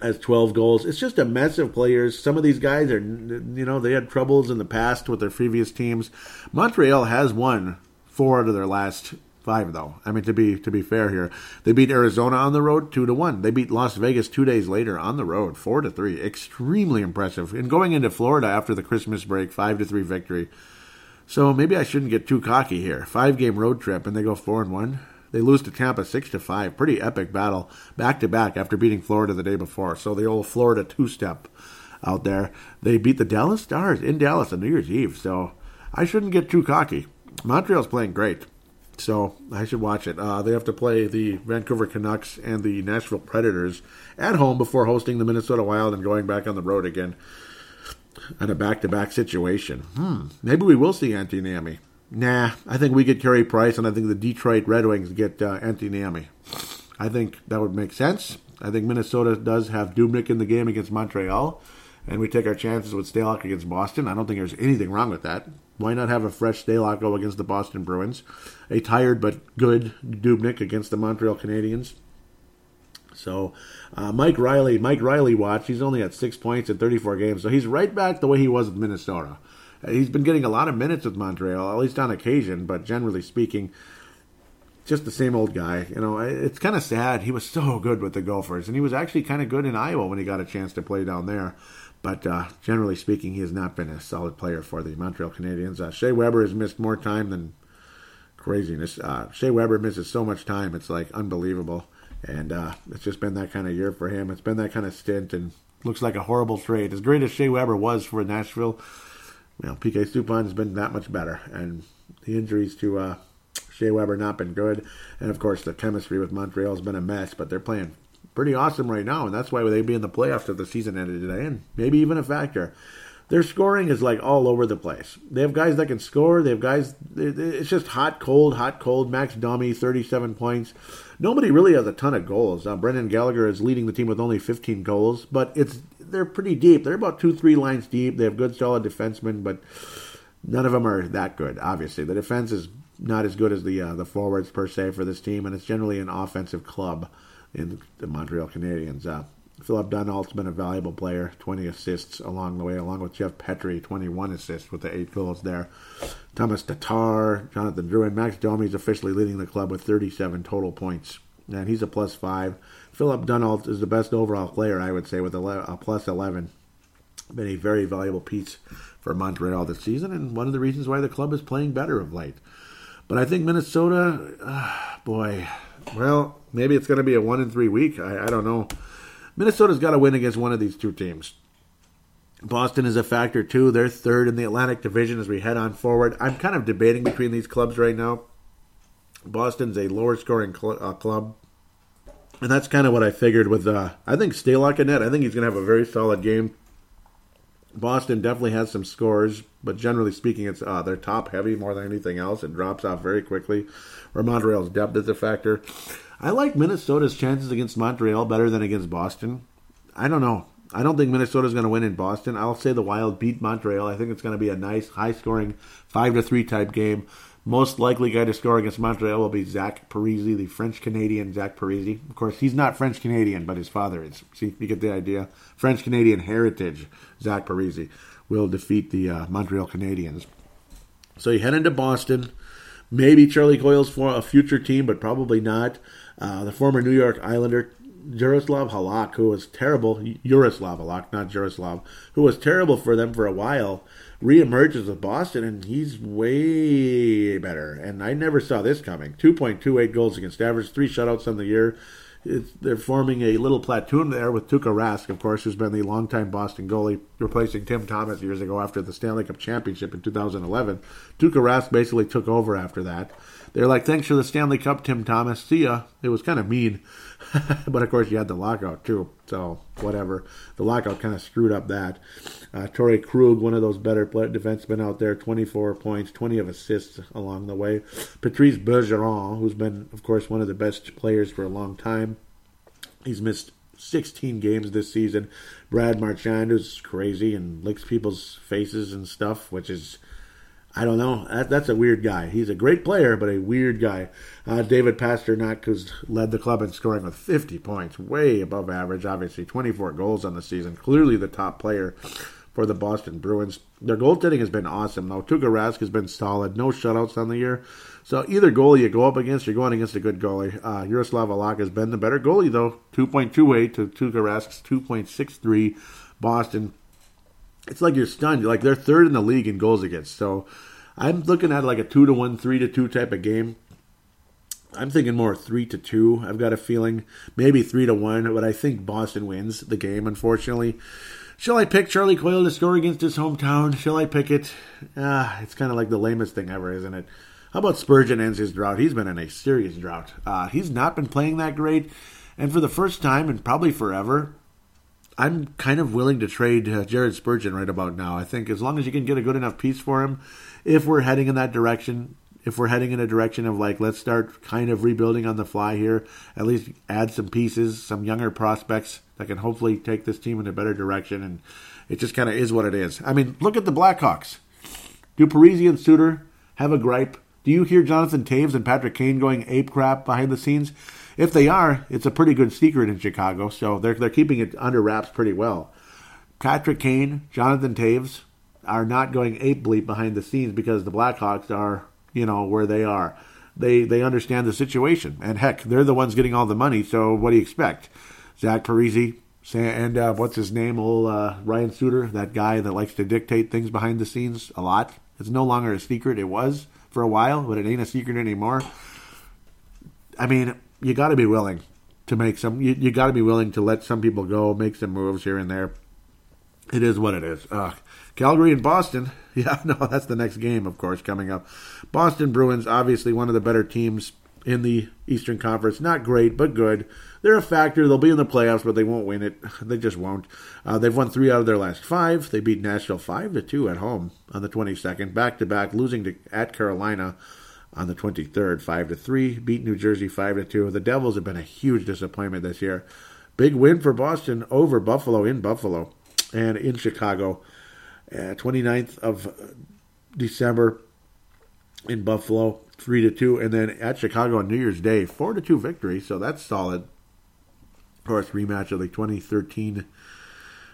A: has 12 goals. It's just a mess of players. Some of these guys are, you know, they had troubles in the past with their previous teams. Montreal has won four out of their last five though. I mean to be to be fair here, they beat Arizona on the road two to one. They beat Las Vegas two days later on the road four to three. Extremely impressive. And going into Florida after the Christmas break, five to three victory. So maybe I shouldn't get too cocky here. Five game road trip and they go four and one. They lose to Tampa six to five. Pretty epic battle back to back after beating Florida the day before. So the old Florida two step out there. They beat the Dallas Stars in Dallas on New Year's Eve. So I shouldn't get too cocky. Montreal's playing great. So I should watch it. Uh, they have to play the Vancouver Canucks and the Nashville Predators at home before hosting the Minnesota Wild and going back on the road again in a back-to-back situation. Hmm. Maybe we will see Antti Niemi. Nah, I think we get Carey Price, and I think the Detroit Red Wings get uh, Antti Niemi. I think that would make sense. I think Minnesota does have Dubnyk in the game against Montreal, and we take our chances with Stalock against Boston. I don't think there's anything wrong with that. Why not have a fresh Stalock go against the Boston Bruins? A tired but good Dubnyk against the Montreal Canadiens. So, uh, Mike Reilly, Mike Reilly watch. He's only at six points in 34 games, so he's right back the way he was with Minnesota. Uh, he's been getting a lot of minutes with Montreal, at least on occasion, but generally speaking, just the same old guy. You know, it's kind of sad. He was so good with the Gophers, and he was actually kind of good in Iowa when he got a chance to play down there. But uh, generally speaking, he has not been a solid player for the Montreal Canadiens. Uh, Shea Weber has missed more time than craziness. Uh, Shea Weber misses so much time, it's like unbelievable. And uh, it's just been that kind of year for him. It's been that kind of stint, and looks like a horrible trade. As great as Shea Weber was for Nashville, you know, PK Subban has been that much better. And the injuries to uh, Shea Weber not been good, and of course the chemistry with Montreal has been a mess. But they're playing pretty awesome right now, and that's why they'd be in the playoffs if the season ended today, and maybe even a factor. Their scoring is like all over the place. They have guys that can score. They have guys. It's just hot, cold, hot, cold. Max Domi, thirty-seven points. Nobody really has a ton of goals. Uh, Brendan Gallagher is leading the team with only fifteen goals, but it's they're pretty deep. They're about two, three lines deep. They have good, solid defensemen, but none of them are that good. Obviously, the defense is not as good as the uh, the forwards per se for this team, and it's generally an offensive club in the Montreal Canadiens. Uh, Phillip Danault's been a valuable player, 20 assists along the way, along with Jeff Petry, 21 assists with the eight goals there. Tomas Tatar, Jonathan Drouin, Max Domi is officially leading the club with 37 total points, and he's a plus five. Phillip Danault is the best overall player, I would say, with a plus 11. Been a very valuable piece for Montreal this season, and one of the reasons why the club is playing better of late. But I think Minnesota, uh, boy, well, maybe it's going to be a one in three week. I, I don't know. Minnesota's got to win against one of these two teams. Boston is a factor too. They're third in the Atlantic Division as we head on forward. I'm kind of debating between these clubs right now. Boston's a lower scoring cl- uh, club. And that's kind of what I figured with, uh, I think Stalock in net. I think he's going to have a very solid game. Boston definitely has some scores, but generally speaking, it's uh, they're top heavy more than anything else. It drops off very quickly. Where Montreal's depth is a factor. I like Minnesota's chances against Montreal better than against Boston. I don't know. I don't think Minnesota's going to win in Boston. I'll say the Wild beat Montreal. I think it's going to be a nice, high-scoring five to three type game. Most likely guy to score against Montreal will be Zach Parise, the French Canadian Zach Parise. Of course, he's not French Canadian, but his father is. See, you get the idea. French Canadian heritage. Zach Parise will defeat the uh, Montreal Canadiens. So you head into Boston. Maybe Charlie Coyle's for a future team, but probably not. Uh, the former New York Islander Jaroslav Halak, who was terrible, Jaroslav Halak, not Jaroslav, who was terrible for them for a while, reemerges with Boston, and he's way better. And I never saw this coming. 2.28 goals against average, three shutouts on the year. It's, they're forming a little platoon there with Tuukka Rask, of course, who's been the longtime Boston goalie, replacing Tim Thomas years ago after the Stanley Cup championship in 2011. Tuukka Rask basically took over after that. They're like, thanks for the Stanley Cup, Tim Thomas. See ya. It was kind of mean. [laughs] but of course, you had the lockout too. So whatever. The lockout kind of screwed up that. Uh, Torey Krug, one of those better defensemen out there, 24 points, 20 of assists along the way. Patrice Bergeron, who's been, of course, one of the best players for a long time. He's missed 16 games this season. Brad Marchand, who's crazy and licks people's faces and stuff, which is I don't know. That, that's a weird guy. He's a great player, but a weird guy. Uh, David Pastrnak, who's led the club in scoring with 50 points, way above average, obviously. 24 goals on the season. Clearly the top player for the Boston Bruins. Their goaltending has been awesome, though. Tuukka Rask has been solid. No shutouts on the year. So either goalie you go up against, you're going against a good goalie. Uh, Jaroslav Halak has been the better goalie, though. 2.28 to Tuukka Rask's 2.63. Boston it's like you're stunned. Like they're third in the league in goals against. So I'm looking at like a two to one, three to two type of game. I'm thinking more three to two. I've got a feeling maybe three to one, but I think Boston wins the game. Unfortunately, shall I pick Charlie Coyle to score against his hometown? Shall I pick it? Ah, it's kind of like the lamest thing ever, isn't it? How about Spurgeon ends his drought? He's been in a serious drought. Uh, he's not been playing that great, and for the first time and probably forever, I'm kind of willing to trade uh, Jared Spurgeon right about now. I think as long as you can get a good enough piece for him, if we're heading in that direction, if we're heading in a direction of like let's start kind of rebuilding on the fly here, at least add some pieces, some younger prospects that can hopefully take this team in a better direction. And it just kind of is what it is. I mean, look at the Blackhawks. Do Parise and Suter have a gripe? Do you hear Jonathan Toews and Patrick Kane going ape crap behind the scenes? If they are, it's a pretty good secret in Chicago, so they're they're keeping it under wraps pretty well. Patrick Kane, Jonathan Toews are not going ape bleep behind the scenes because the Blackhawks are, you know, where they are. They they understand the situation, and heck, they're the ones getting all the money. So what do you expect? Zach Parise and uh, what's his name? Old uh, Ryan Suter, that guy that likes to dictate things behind the scenes a lot. It's no longer a secret. It was for a while, but it ain't a secret anymore. I mean, you got to be willing to make some. You, you got to be willing to let some people go, make some moves here and there. It is what it is. Calgary and Boston. [laughs] Yeah, no, that's the next game, of course, coming up. Boston Bruins, obviously one of the better teams in the Eastern Conference. Not great, but good. They're a factor. They'll be in the playoffs, but they won't win it. [laughs] They just won't. Uh, they've won three out of their last five. They beat Nashville five to two at home on the 22nd, back to back, losing to at Carolina on the 23rd, 5 to 3. Beat New Jersey 5 to 2. The Devils have been a huge disappointment this year. Big win for Boston over Buffalo in Buffalo and in Chicago. Uh, 29th of December. in Buffalo, three to two, and then at Chicago on New Year's Day, four to two victory. So that's solid. Of course, rematch of the 2013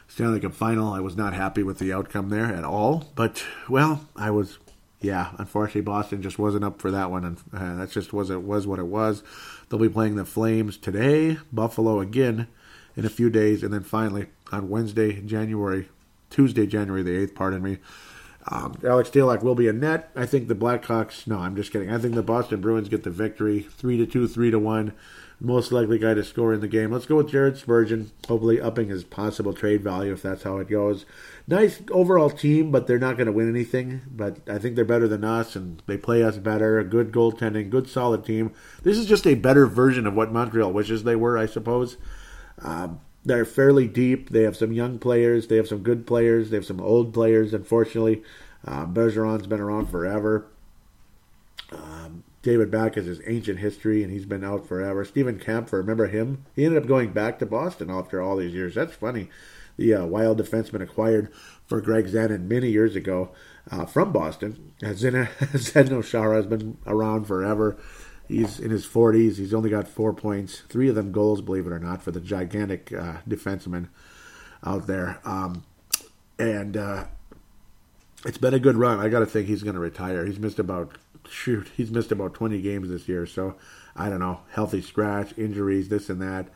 A: Stanley Cup final. I was not happy with the outcome there at all, but well, I was. Yeah, unfortunately, Boston just wasn't up for that one, and uh, that just was it was what it was. They'll be playing the Flames today, Buffalo again in a few days, and then finally on Wednesday, January, Tuesday, January the eighth. Pardon me. Um, Alex Stalock will be a net. I think the Blackhawks. No, I'm just kidding. I think the Boston Bruins get the victory, three to two, three to one. Most likely guy to score in the game. Let's go with Jared Spurgeon. Hopefully, upping his possible trade value if that's how it goes. Nice overall team, but they're not going to win anything. But I think they're better than us, and they play us better. A good goaltending, good solid team. This is just a better version of what Montreal wishes they were, I suppose. Um, they're fairly deep. They have some young players. They have some good players. They have some old players. Unfortunately, uh, Bergeron's been around forever. David Backes is his ancient history, and he's been out forever. Steven Kampfer, remember him? He ended up going back to Boston after all these years. That's funny. The uh, wild defenseman acquired for Greg Zanon many years ago uh, from Boston. Zdeno [laughs] Chara has been around forever. He's in his 40s. He's only got four points, three of them goals, believe it or not, for the gigantic uh, defenseman out there. Um, and uh, it's been a good run. I got to think he's going to retire. He's missed about shoot. He's missed about 20 games this year. So I don't know. Healthy scratch, injuries, this and that.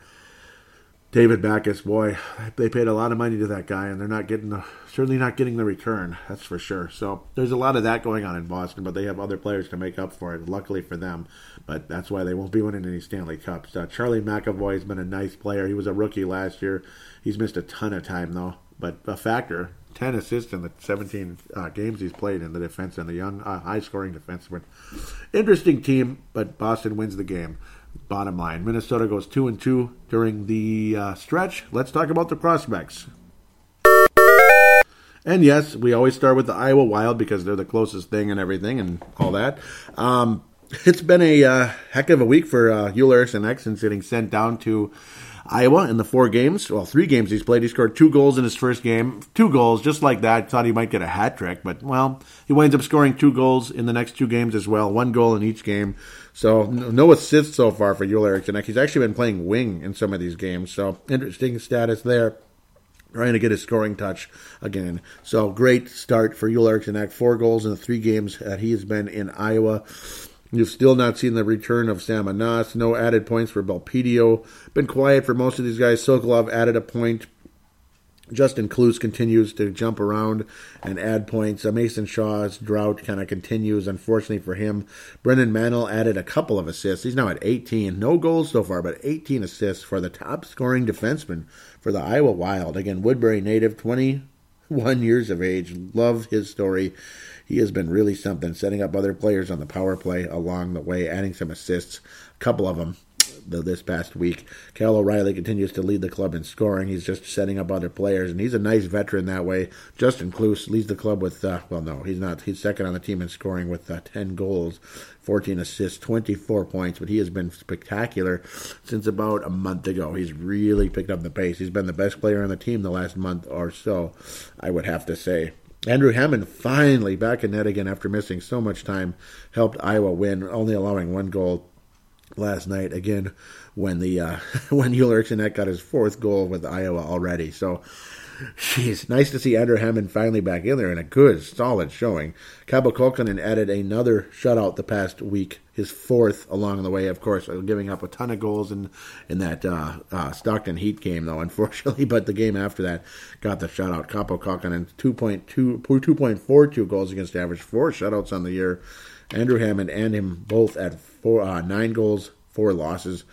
A: David Backes, boy, they paid a lot of money to that guy, and they're not getting the certainly not getting the return. That's for sure. So there's a lot of that going on in Boston, but they have other players to make up for it. Luckily for them, but that's why they won't be winning any Stanley Cups. Uh, Charlie McAvoy has been a nice player. He was a rookie last year. He's missed a ton of time though, but a factor. 10 assists in the 17 uh, games he's played in the defense and the young, uh, high scoring defenseman. Interesting team, but Boston wins the game. Bottom line, Minnesota goes two and two during the uh, stretch. Let's talk about the prospects. And yes, we always start with the Iowa Wild because they're the closest thing and everything and all that. Um, it's been a uh, heck of a week for uh, Joel Eriksson Ek since getting sent down to Iowa in the four games. Well, three games he's played. He scored two goals in his first game. Two goals, just like that. Thought he might get a hat trick, but, well, he winds up scoring two goals in the next two games as well. One goal in each game. So no assists so far for Joel Eriksson. He's actually been playing wing in some of these games. So interesting status there. Trying to get his scoring touch again. So great start for Joel Eriksson. Four goals in the three games that he has been in Iowa. You've still not seen the return of Sam Anas. No added points for Belpedio. Been quiet for most of these guys. Sokolov added a point Justin Kloos continues to jump around and add points. Uh, Mason Shaw's drought kind of continues, unfortunately for him. Brennan Menell added a couple of assists. He's now at 18. No goals so far, but 18 assists for the top scoring defenseman for the Iowa Wild. Again, Woodbury native, 21 years of age. Love his story. He has been really something, setting up other players on the power play along the way, adding some assists, a couple of them the, this past week. Cal O'Reilly continues to lead the club in scoring. He's just setting up other players, and he's a nice veteran that way. Justin Kloos leads the club with, uh, well, no, he's not. He's second on the team in scoring with uh, 10 goals, 14 assists, 24 points, but he has been spectacular since about a month ago. He's really picked up the pace. He's been the best player on the team the last month or so, I would have to say. Andrew Hammond finally back in net again after missing so much time, helped Iowa win, only allowing one goal last night again when the uh, [laughs] when Eriksson got his fourth goal with Iowa already. So, jeez, nice to see Andrew Hammond finally back in there in a good, solid showing. Kähkönen added another shutout the past week, his fourth along the way. Of course, uh, giving up a ton of goals in in that uh, uh, Stockton Heat game, though, [laughs] unfortunately. But the game after that got the shutout. Kaapo Kähkönen 2.2, 2.42 goals against average, four shutouts on the year. Andrew Hammond and him both at four, uh, nine goals, four losses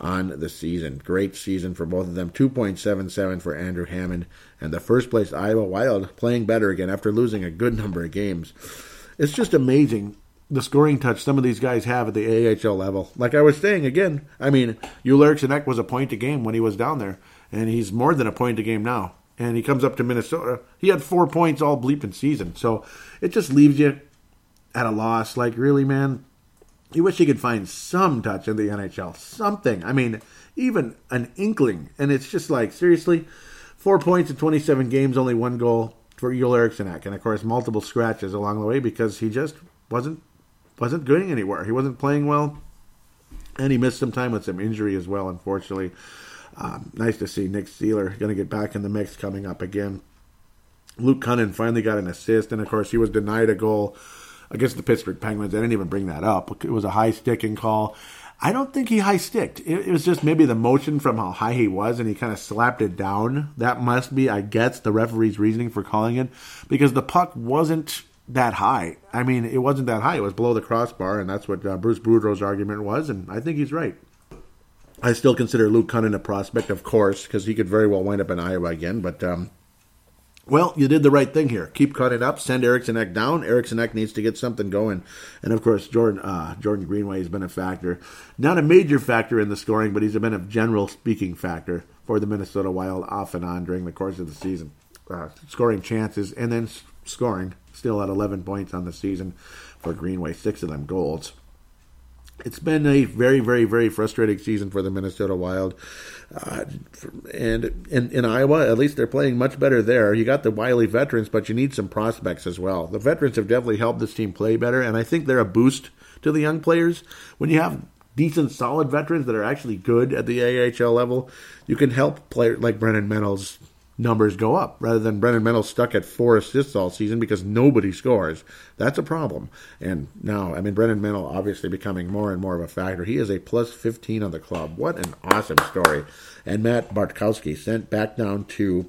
A: on the season. Great season for both of them. 2.77 for Andrew Hammond and the first place Iowa Wild playing better again after losing a good number of games. It's just amazing the scoring touch some of these guys have at the AHL level. Like I was saying again, I mean, Eriksson was a point a game when he was down there, and he's more than a point a game now. And he comes up to Minnesota. He had four points all bleeping season. So it just leaves you at a loss. Like, really, man? You wish you could find some touch in the NHL. Something. I mean, even an inkling. And it's just like, seriously, four points in 27 games, only one goal for Joel Eriksson. And of course, multiple scratches along the way because he just wasn't wasn't going anywhere. He wasn't playing well, and he missed some time with some injury as well. Unfortunately, um, nice to see Nick Seeler going to get back in the mix coming up again. Luke Kunin finally got an assist, and of course he was denied a goal against the Pittsburgh Penguins. I didn't even bring that up. It was a high sticking call. I don't think he high sticked. It, it, was just maybe the motion from how high he was, and he kind of slapped it down. That must be, I guess, the referee's reasoning for calling it because the puck wasn't that high. I mean, it wasn't that high. It was below the crossbar, and that's what uh, Bruce Boudreau's argument was, and I think he's right. I still consider Luke Kunin a prospect, of course, because he could very well wind up in Iowa again, but um, well, you did the right thing here. Keep cutting up. Send Eriksson Ek down. Eriksson Ek needs to get something going. And of course, Jordan uh, Jordan Greenway has been a factor. Not a major factor in the scoring, but he's been a general speaking factor for the Minnesota Wild off and on during the course of the season. Uh, scoring chances and then scoring. Still at 11 points on the season for Greenway. Six of them goals it's been a very, very, very frustrating season for the Minnesota Wild. Uh, and in, in Iowa, at least they're playing much better there. You got the wily veterans, but you need some prospects as well. The veterans have definitely helped this team play better, and I think they're a boost to the young players. When you have decent, solid veterans that are actually good at the AHL level, you can help players like Brennan Menells numbers go up rather than Brennan Menell stuck at four assists all season because nobody scores. That's a problem. And now, I mean, Brennan Menell obviously becoming more and more of a factor. He is a plus 15 on the club. What an awesome story. And Matt Bartkowski sent back down to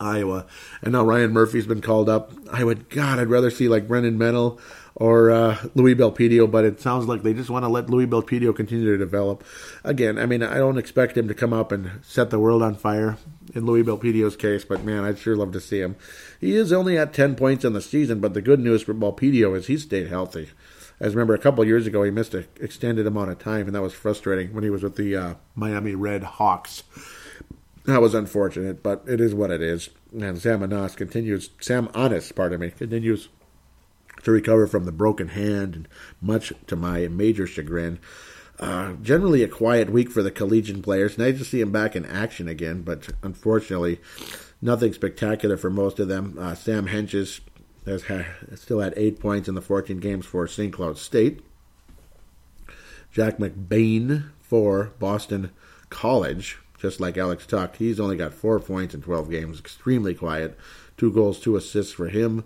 A: Iowa. And now Ryan Murphy's been called up. I would, God, I'd rather see like Brennan Menell or uh, Louis Belpedio, but it sounds like they just want to let Louis Belpedio continue to develop. Again, I mean, I don't expect him to come up and set the world on fire in Louis Belpedio's case, but man, I'd sure love to see him. He is only at 10 points in the season, but the good news for Belpedio is he's stayed healthy. As remember, a couple years ago, he missed an extended amount of time, and that was frustrating when he was with the uh, Miami Red Hawks. That was unfortunate, but it is what it is. And Sam Anas continues, Sam Anas, pardon me, continues to recover from the broken hand, and much to my major chagrin. Uh, generally a quiet week for the collegian players. Nice to see him back in action again, but unfortunately, nothing spectacular for most of them. Uh, Sam Hentges has still had eight points in the 14 games for St. Cloud State. Jack McBain for Boston College, just like Alex Tuch. He's only got four points in 12 games. Extremely quiet. Two goals, two assists for him.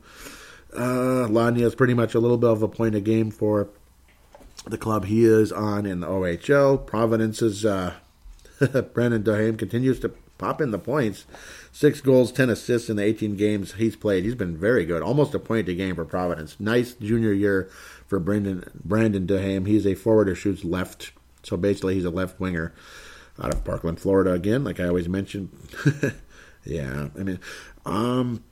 A: Uh, Lania is pretty much a little bit of a point a game for the club he is on in the OHL. Providence's uh, [laughs] Brandon Duhaime continues to pop in the points. Six goals, 10 assists in the 18 games he's played. He's been very good. Almost a point a game for Providence. Nice junior year for Brandon, Brandon Duhaime. He's a forward who shoots left. So basically, he's a left winger out of Parkland, Florida again, like I always mention. [laughs] yeah, I mean, um,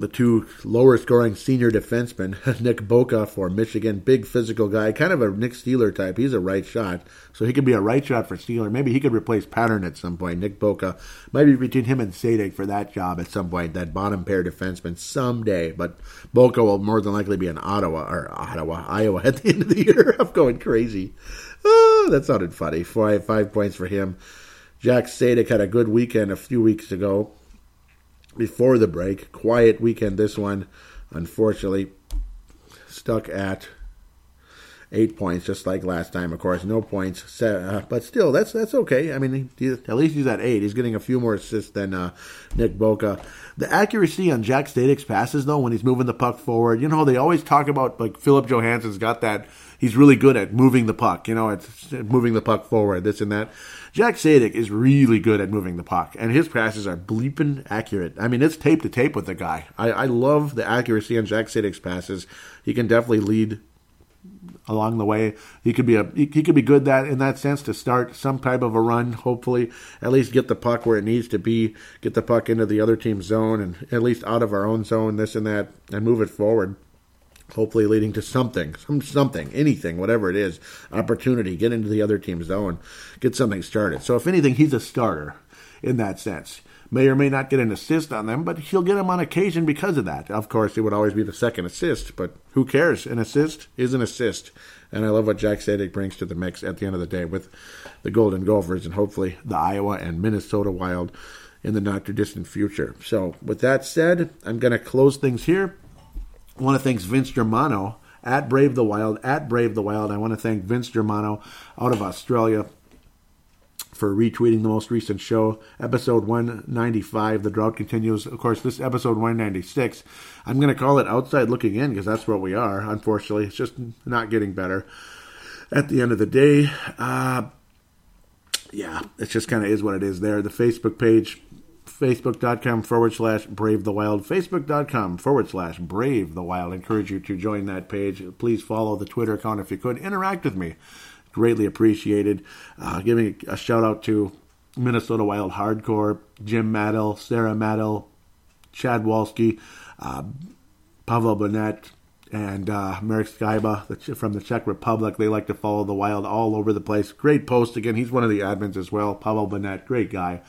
A: the two lower scoring senior defensemen, [laughs] Nick Boka for Michigan, big physical guy, kind of a Nick Seeler type. He's a right shot, so he could be a right shot for Seeler. Maybe he could replace Pateryn at some point. Nick Boka might be between him and Sadek for that job at some point, that bottom pair defenseman someday. But Boka will more than likely be in Ottawa or Ottawa, Iowa [laughs] at the end of the year. [laughs] I'm going crazy. Oh, that sounded funny. Five five points for him. Jack Sadek had a good weekend a few weeks ago before the break. Quiet weekend, this one, unfortunately, stuck at eight points, just like last time. Of course, no points, uh, but still, that's that's okay. I mean, he, at least he's at eight. He's getting a few more assists than uh, Nick Boka. The accuracy on Jack Sadek's passes, though, when he's moving the puck forward, you know, they always talk about like Filip Johansson's got that. He's really good at moving the puck. You know, it's moving the puck forward, this and that. Jack Sadek is really good at moving the puck, and his passes are bleeping accurate. I mean, it's tape to tape with the guy. I, I love the accuracy on Jack Sadek's passes. He can definitely lead along the way. He could be a he, he could be good that in that sense to start some type of a run. Hopefully, at least get the puck where it needs to be, get the puck into the other team's zone, and at least out of our own zone, this and that, and move it forward hopefully leading to something, some something, anything, whatever it is, opportunity, get into the other team's zone, get something started. So if anything, he's a starter in that sense. May or may not get an assist on them, but he'll get them on occasion because of that. Of course, it would always be the second assist, but who cares? An assist is an assist. And I love what Jack Sadek brings to the mix at the end of the day with the Golden Gophers and hopefully the Iowa and Minnesota Wild in the not too distant future. So, with that said, I'm going to close things here. I want to thank Vince Germano at Brave the Wild, at Brave the Wild. I want to thank Vince Germano out of Australia for retweeting the most recent show, episode 195. The drought continues. Of course, this episode 196. I'm going to call it outside looking in because that's what we are. Unfortunately, it's just not getting better. At the end of the day, uh, yeah, it just kind of is what it is there. The Facebook page, facebook.com forward slash brave the wild, facebook.com forward slash brave the wild. Encourage you to join that page. Please follow the Twitter account if you could. Interact with me greatly appreciated. Uh, giving a shout out to Minnesota Wild Hardcore, Jim Maddell, Sarah Maddell, Chad Walski, uh, Pavel bonnet and uh, Marek Skyba from the Czech Republic. They like to follow the Wild all over the place. Great post again. He's one of the admins as well. Pavel Burnett, great guy.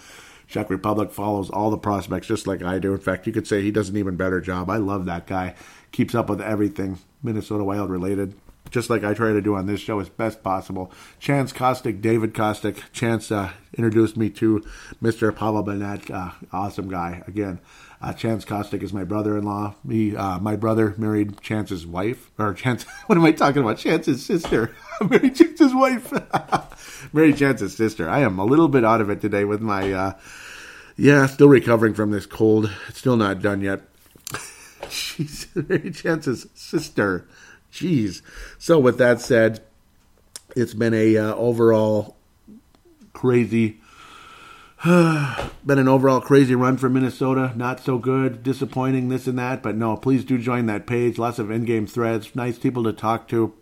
A: Czech Republic follows all the prospects just like I do. In fact, you could say he does an even better job. I love that guy. Keeps up with everything Minnesota Wild related just like I try to do on this show as best possible. Chance Kostick, David Kostick. Chance uh, introduced me to Mr. Pavel Bennett, uh, awesome guy. Again, uh, Chance Kostick is my brother-in-law. Me, uh, my brother married Chance's wife, or Chance. [laughs] What am I talking about? Chance's sister. [laughs] married Chance's wife. [laughs] married Chance's sister. I am a little bit out of it today with my. Uh, yeah, still recovering from this cold. It's still not done yet. She's Mary Chance's sister. Jeez. So with that said, it's been a uh, overall crazy [sighs] been an overall crazy run for Minnesota. Not so good, disappointing, this and that. But no, please do join that page. Lots of in-game threads, nice people to talk to.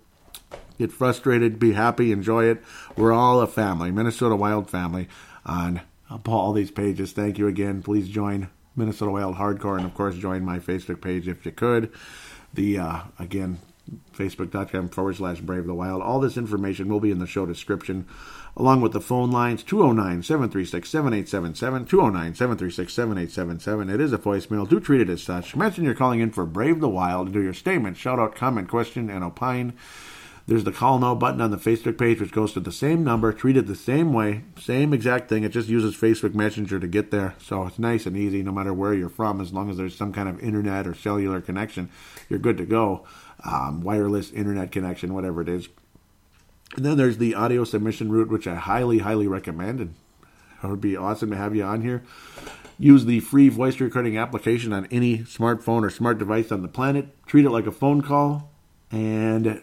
A: Get frustrated, be happy, enjoy it. We're all a family, Minnesota Wild family, on all these pages. Thank you again. Please join Minnesota Wild Hardcore, and of course, join my Facebook page if you could. The uh, again, facebook.com forward slash brave the wild. All this information will be in the show description, along with the phone lines 209 736 7877, 209 736 7877. It is a voicemail. Do treat it as such. Mention you're calling in for Brave the Wild. Do your statement, shout out, comment, question, and opine. There's the call now button on the Facebook page, which goes to the same number, treated the same way, same exact thing. It just uses Facebook Messenger to get there. So it's nice and easy no matter where you're from, as long as there's some kind of internet or cellular connection, you're good to go um, wireless internet connection, whatever it is. And then there's the audio submission route, which I highly, highly recommend. And it would be awesome to have you on here. Use the free voice recording application on any smartphone or smart device on the planet. Treat it like a phone call and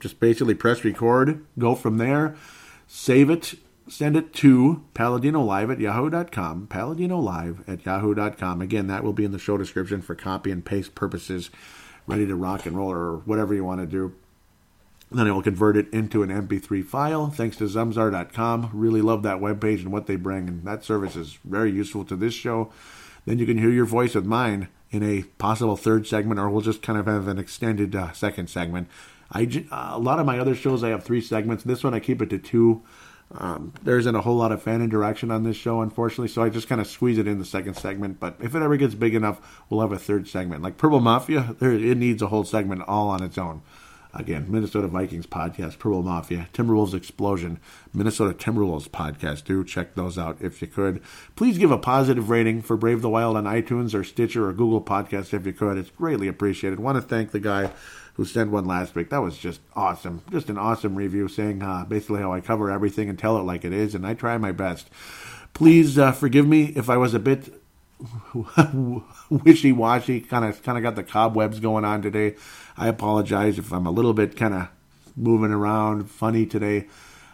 A: just basically press record. Go from there. Save it. Send it to Paladino Live at yahoo.com. Paladino Live at yahoo.com. Again, that will be in the show description for copy and paste purposes ready to rock and roll or whatever you want to do. Then I will convert it into an MP3 file thanks to Zamzar.com. Really love that webpage and what they bring, and that service is very useful to this show. Then you can hear your voice with mine in a possible third segment, or we'll just kind of have an extended uh, second segment. I, uh, a lot of my other shows, I have three segments. This one, I keep it to two. Um, there isn't a whole lot of fan interaction on this show, unfortunately, so I just kind of squeeze it in the second segment. But if it ever gets big enough, we'll have a third segment. Like Purple Mafia, there, it needs a whole segment all on its own. Again, Minnesota Vikings podcast, Purple Mafia, Timberwolves Explosion, Minnesota Timberwolves podcast. Do check those out if you could. Please give a positive rating for Brave the Wild on iTunes or Stitcher or Google Podcasts if you could. It's greatly appreciated. Want to thank the guy who sent one last week. That was just awesome. Just an awesome review saying uh, basically how I cover everything and tell it like it is, and I try my best. Please uh, forgive me if I was a bit [laughs] wishy-washy, kind of kind of got the cobwebs going on today. I apologize if I'm a little bit kind of moving around, funny today.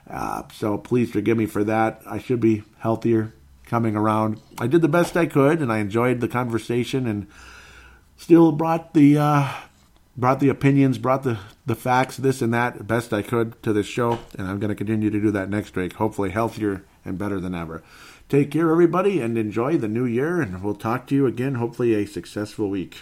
A: Uh, so please forgive me for that. I should be healthier coming around. I did the best I could, and I enjoyed the conversation, and still brought the uh, brought the opinions, brought the, the facts, this and that, best I could to this show, and I'm going to continue to do that next week, hopefully healthier and better than ever. Take care, everybody, and enjoy the new year, and we'll talk to you again, hopefully a successful week.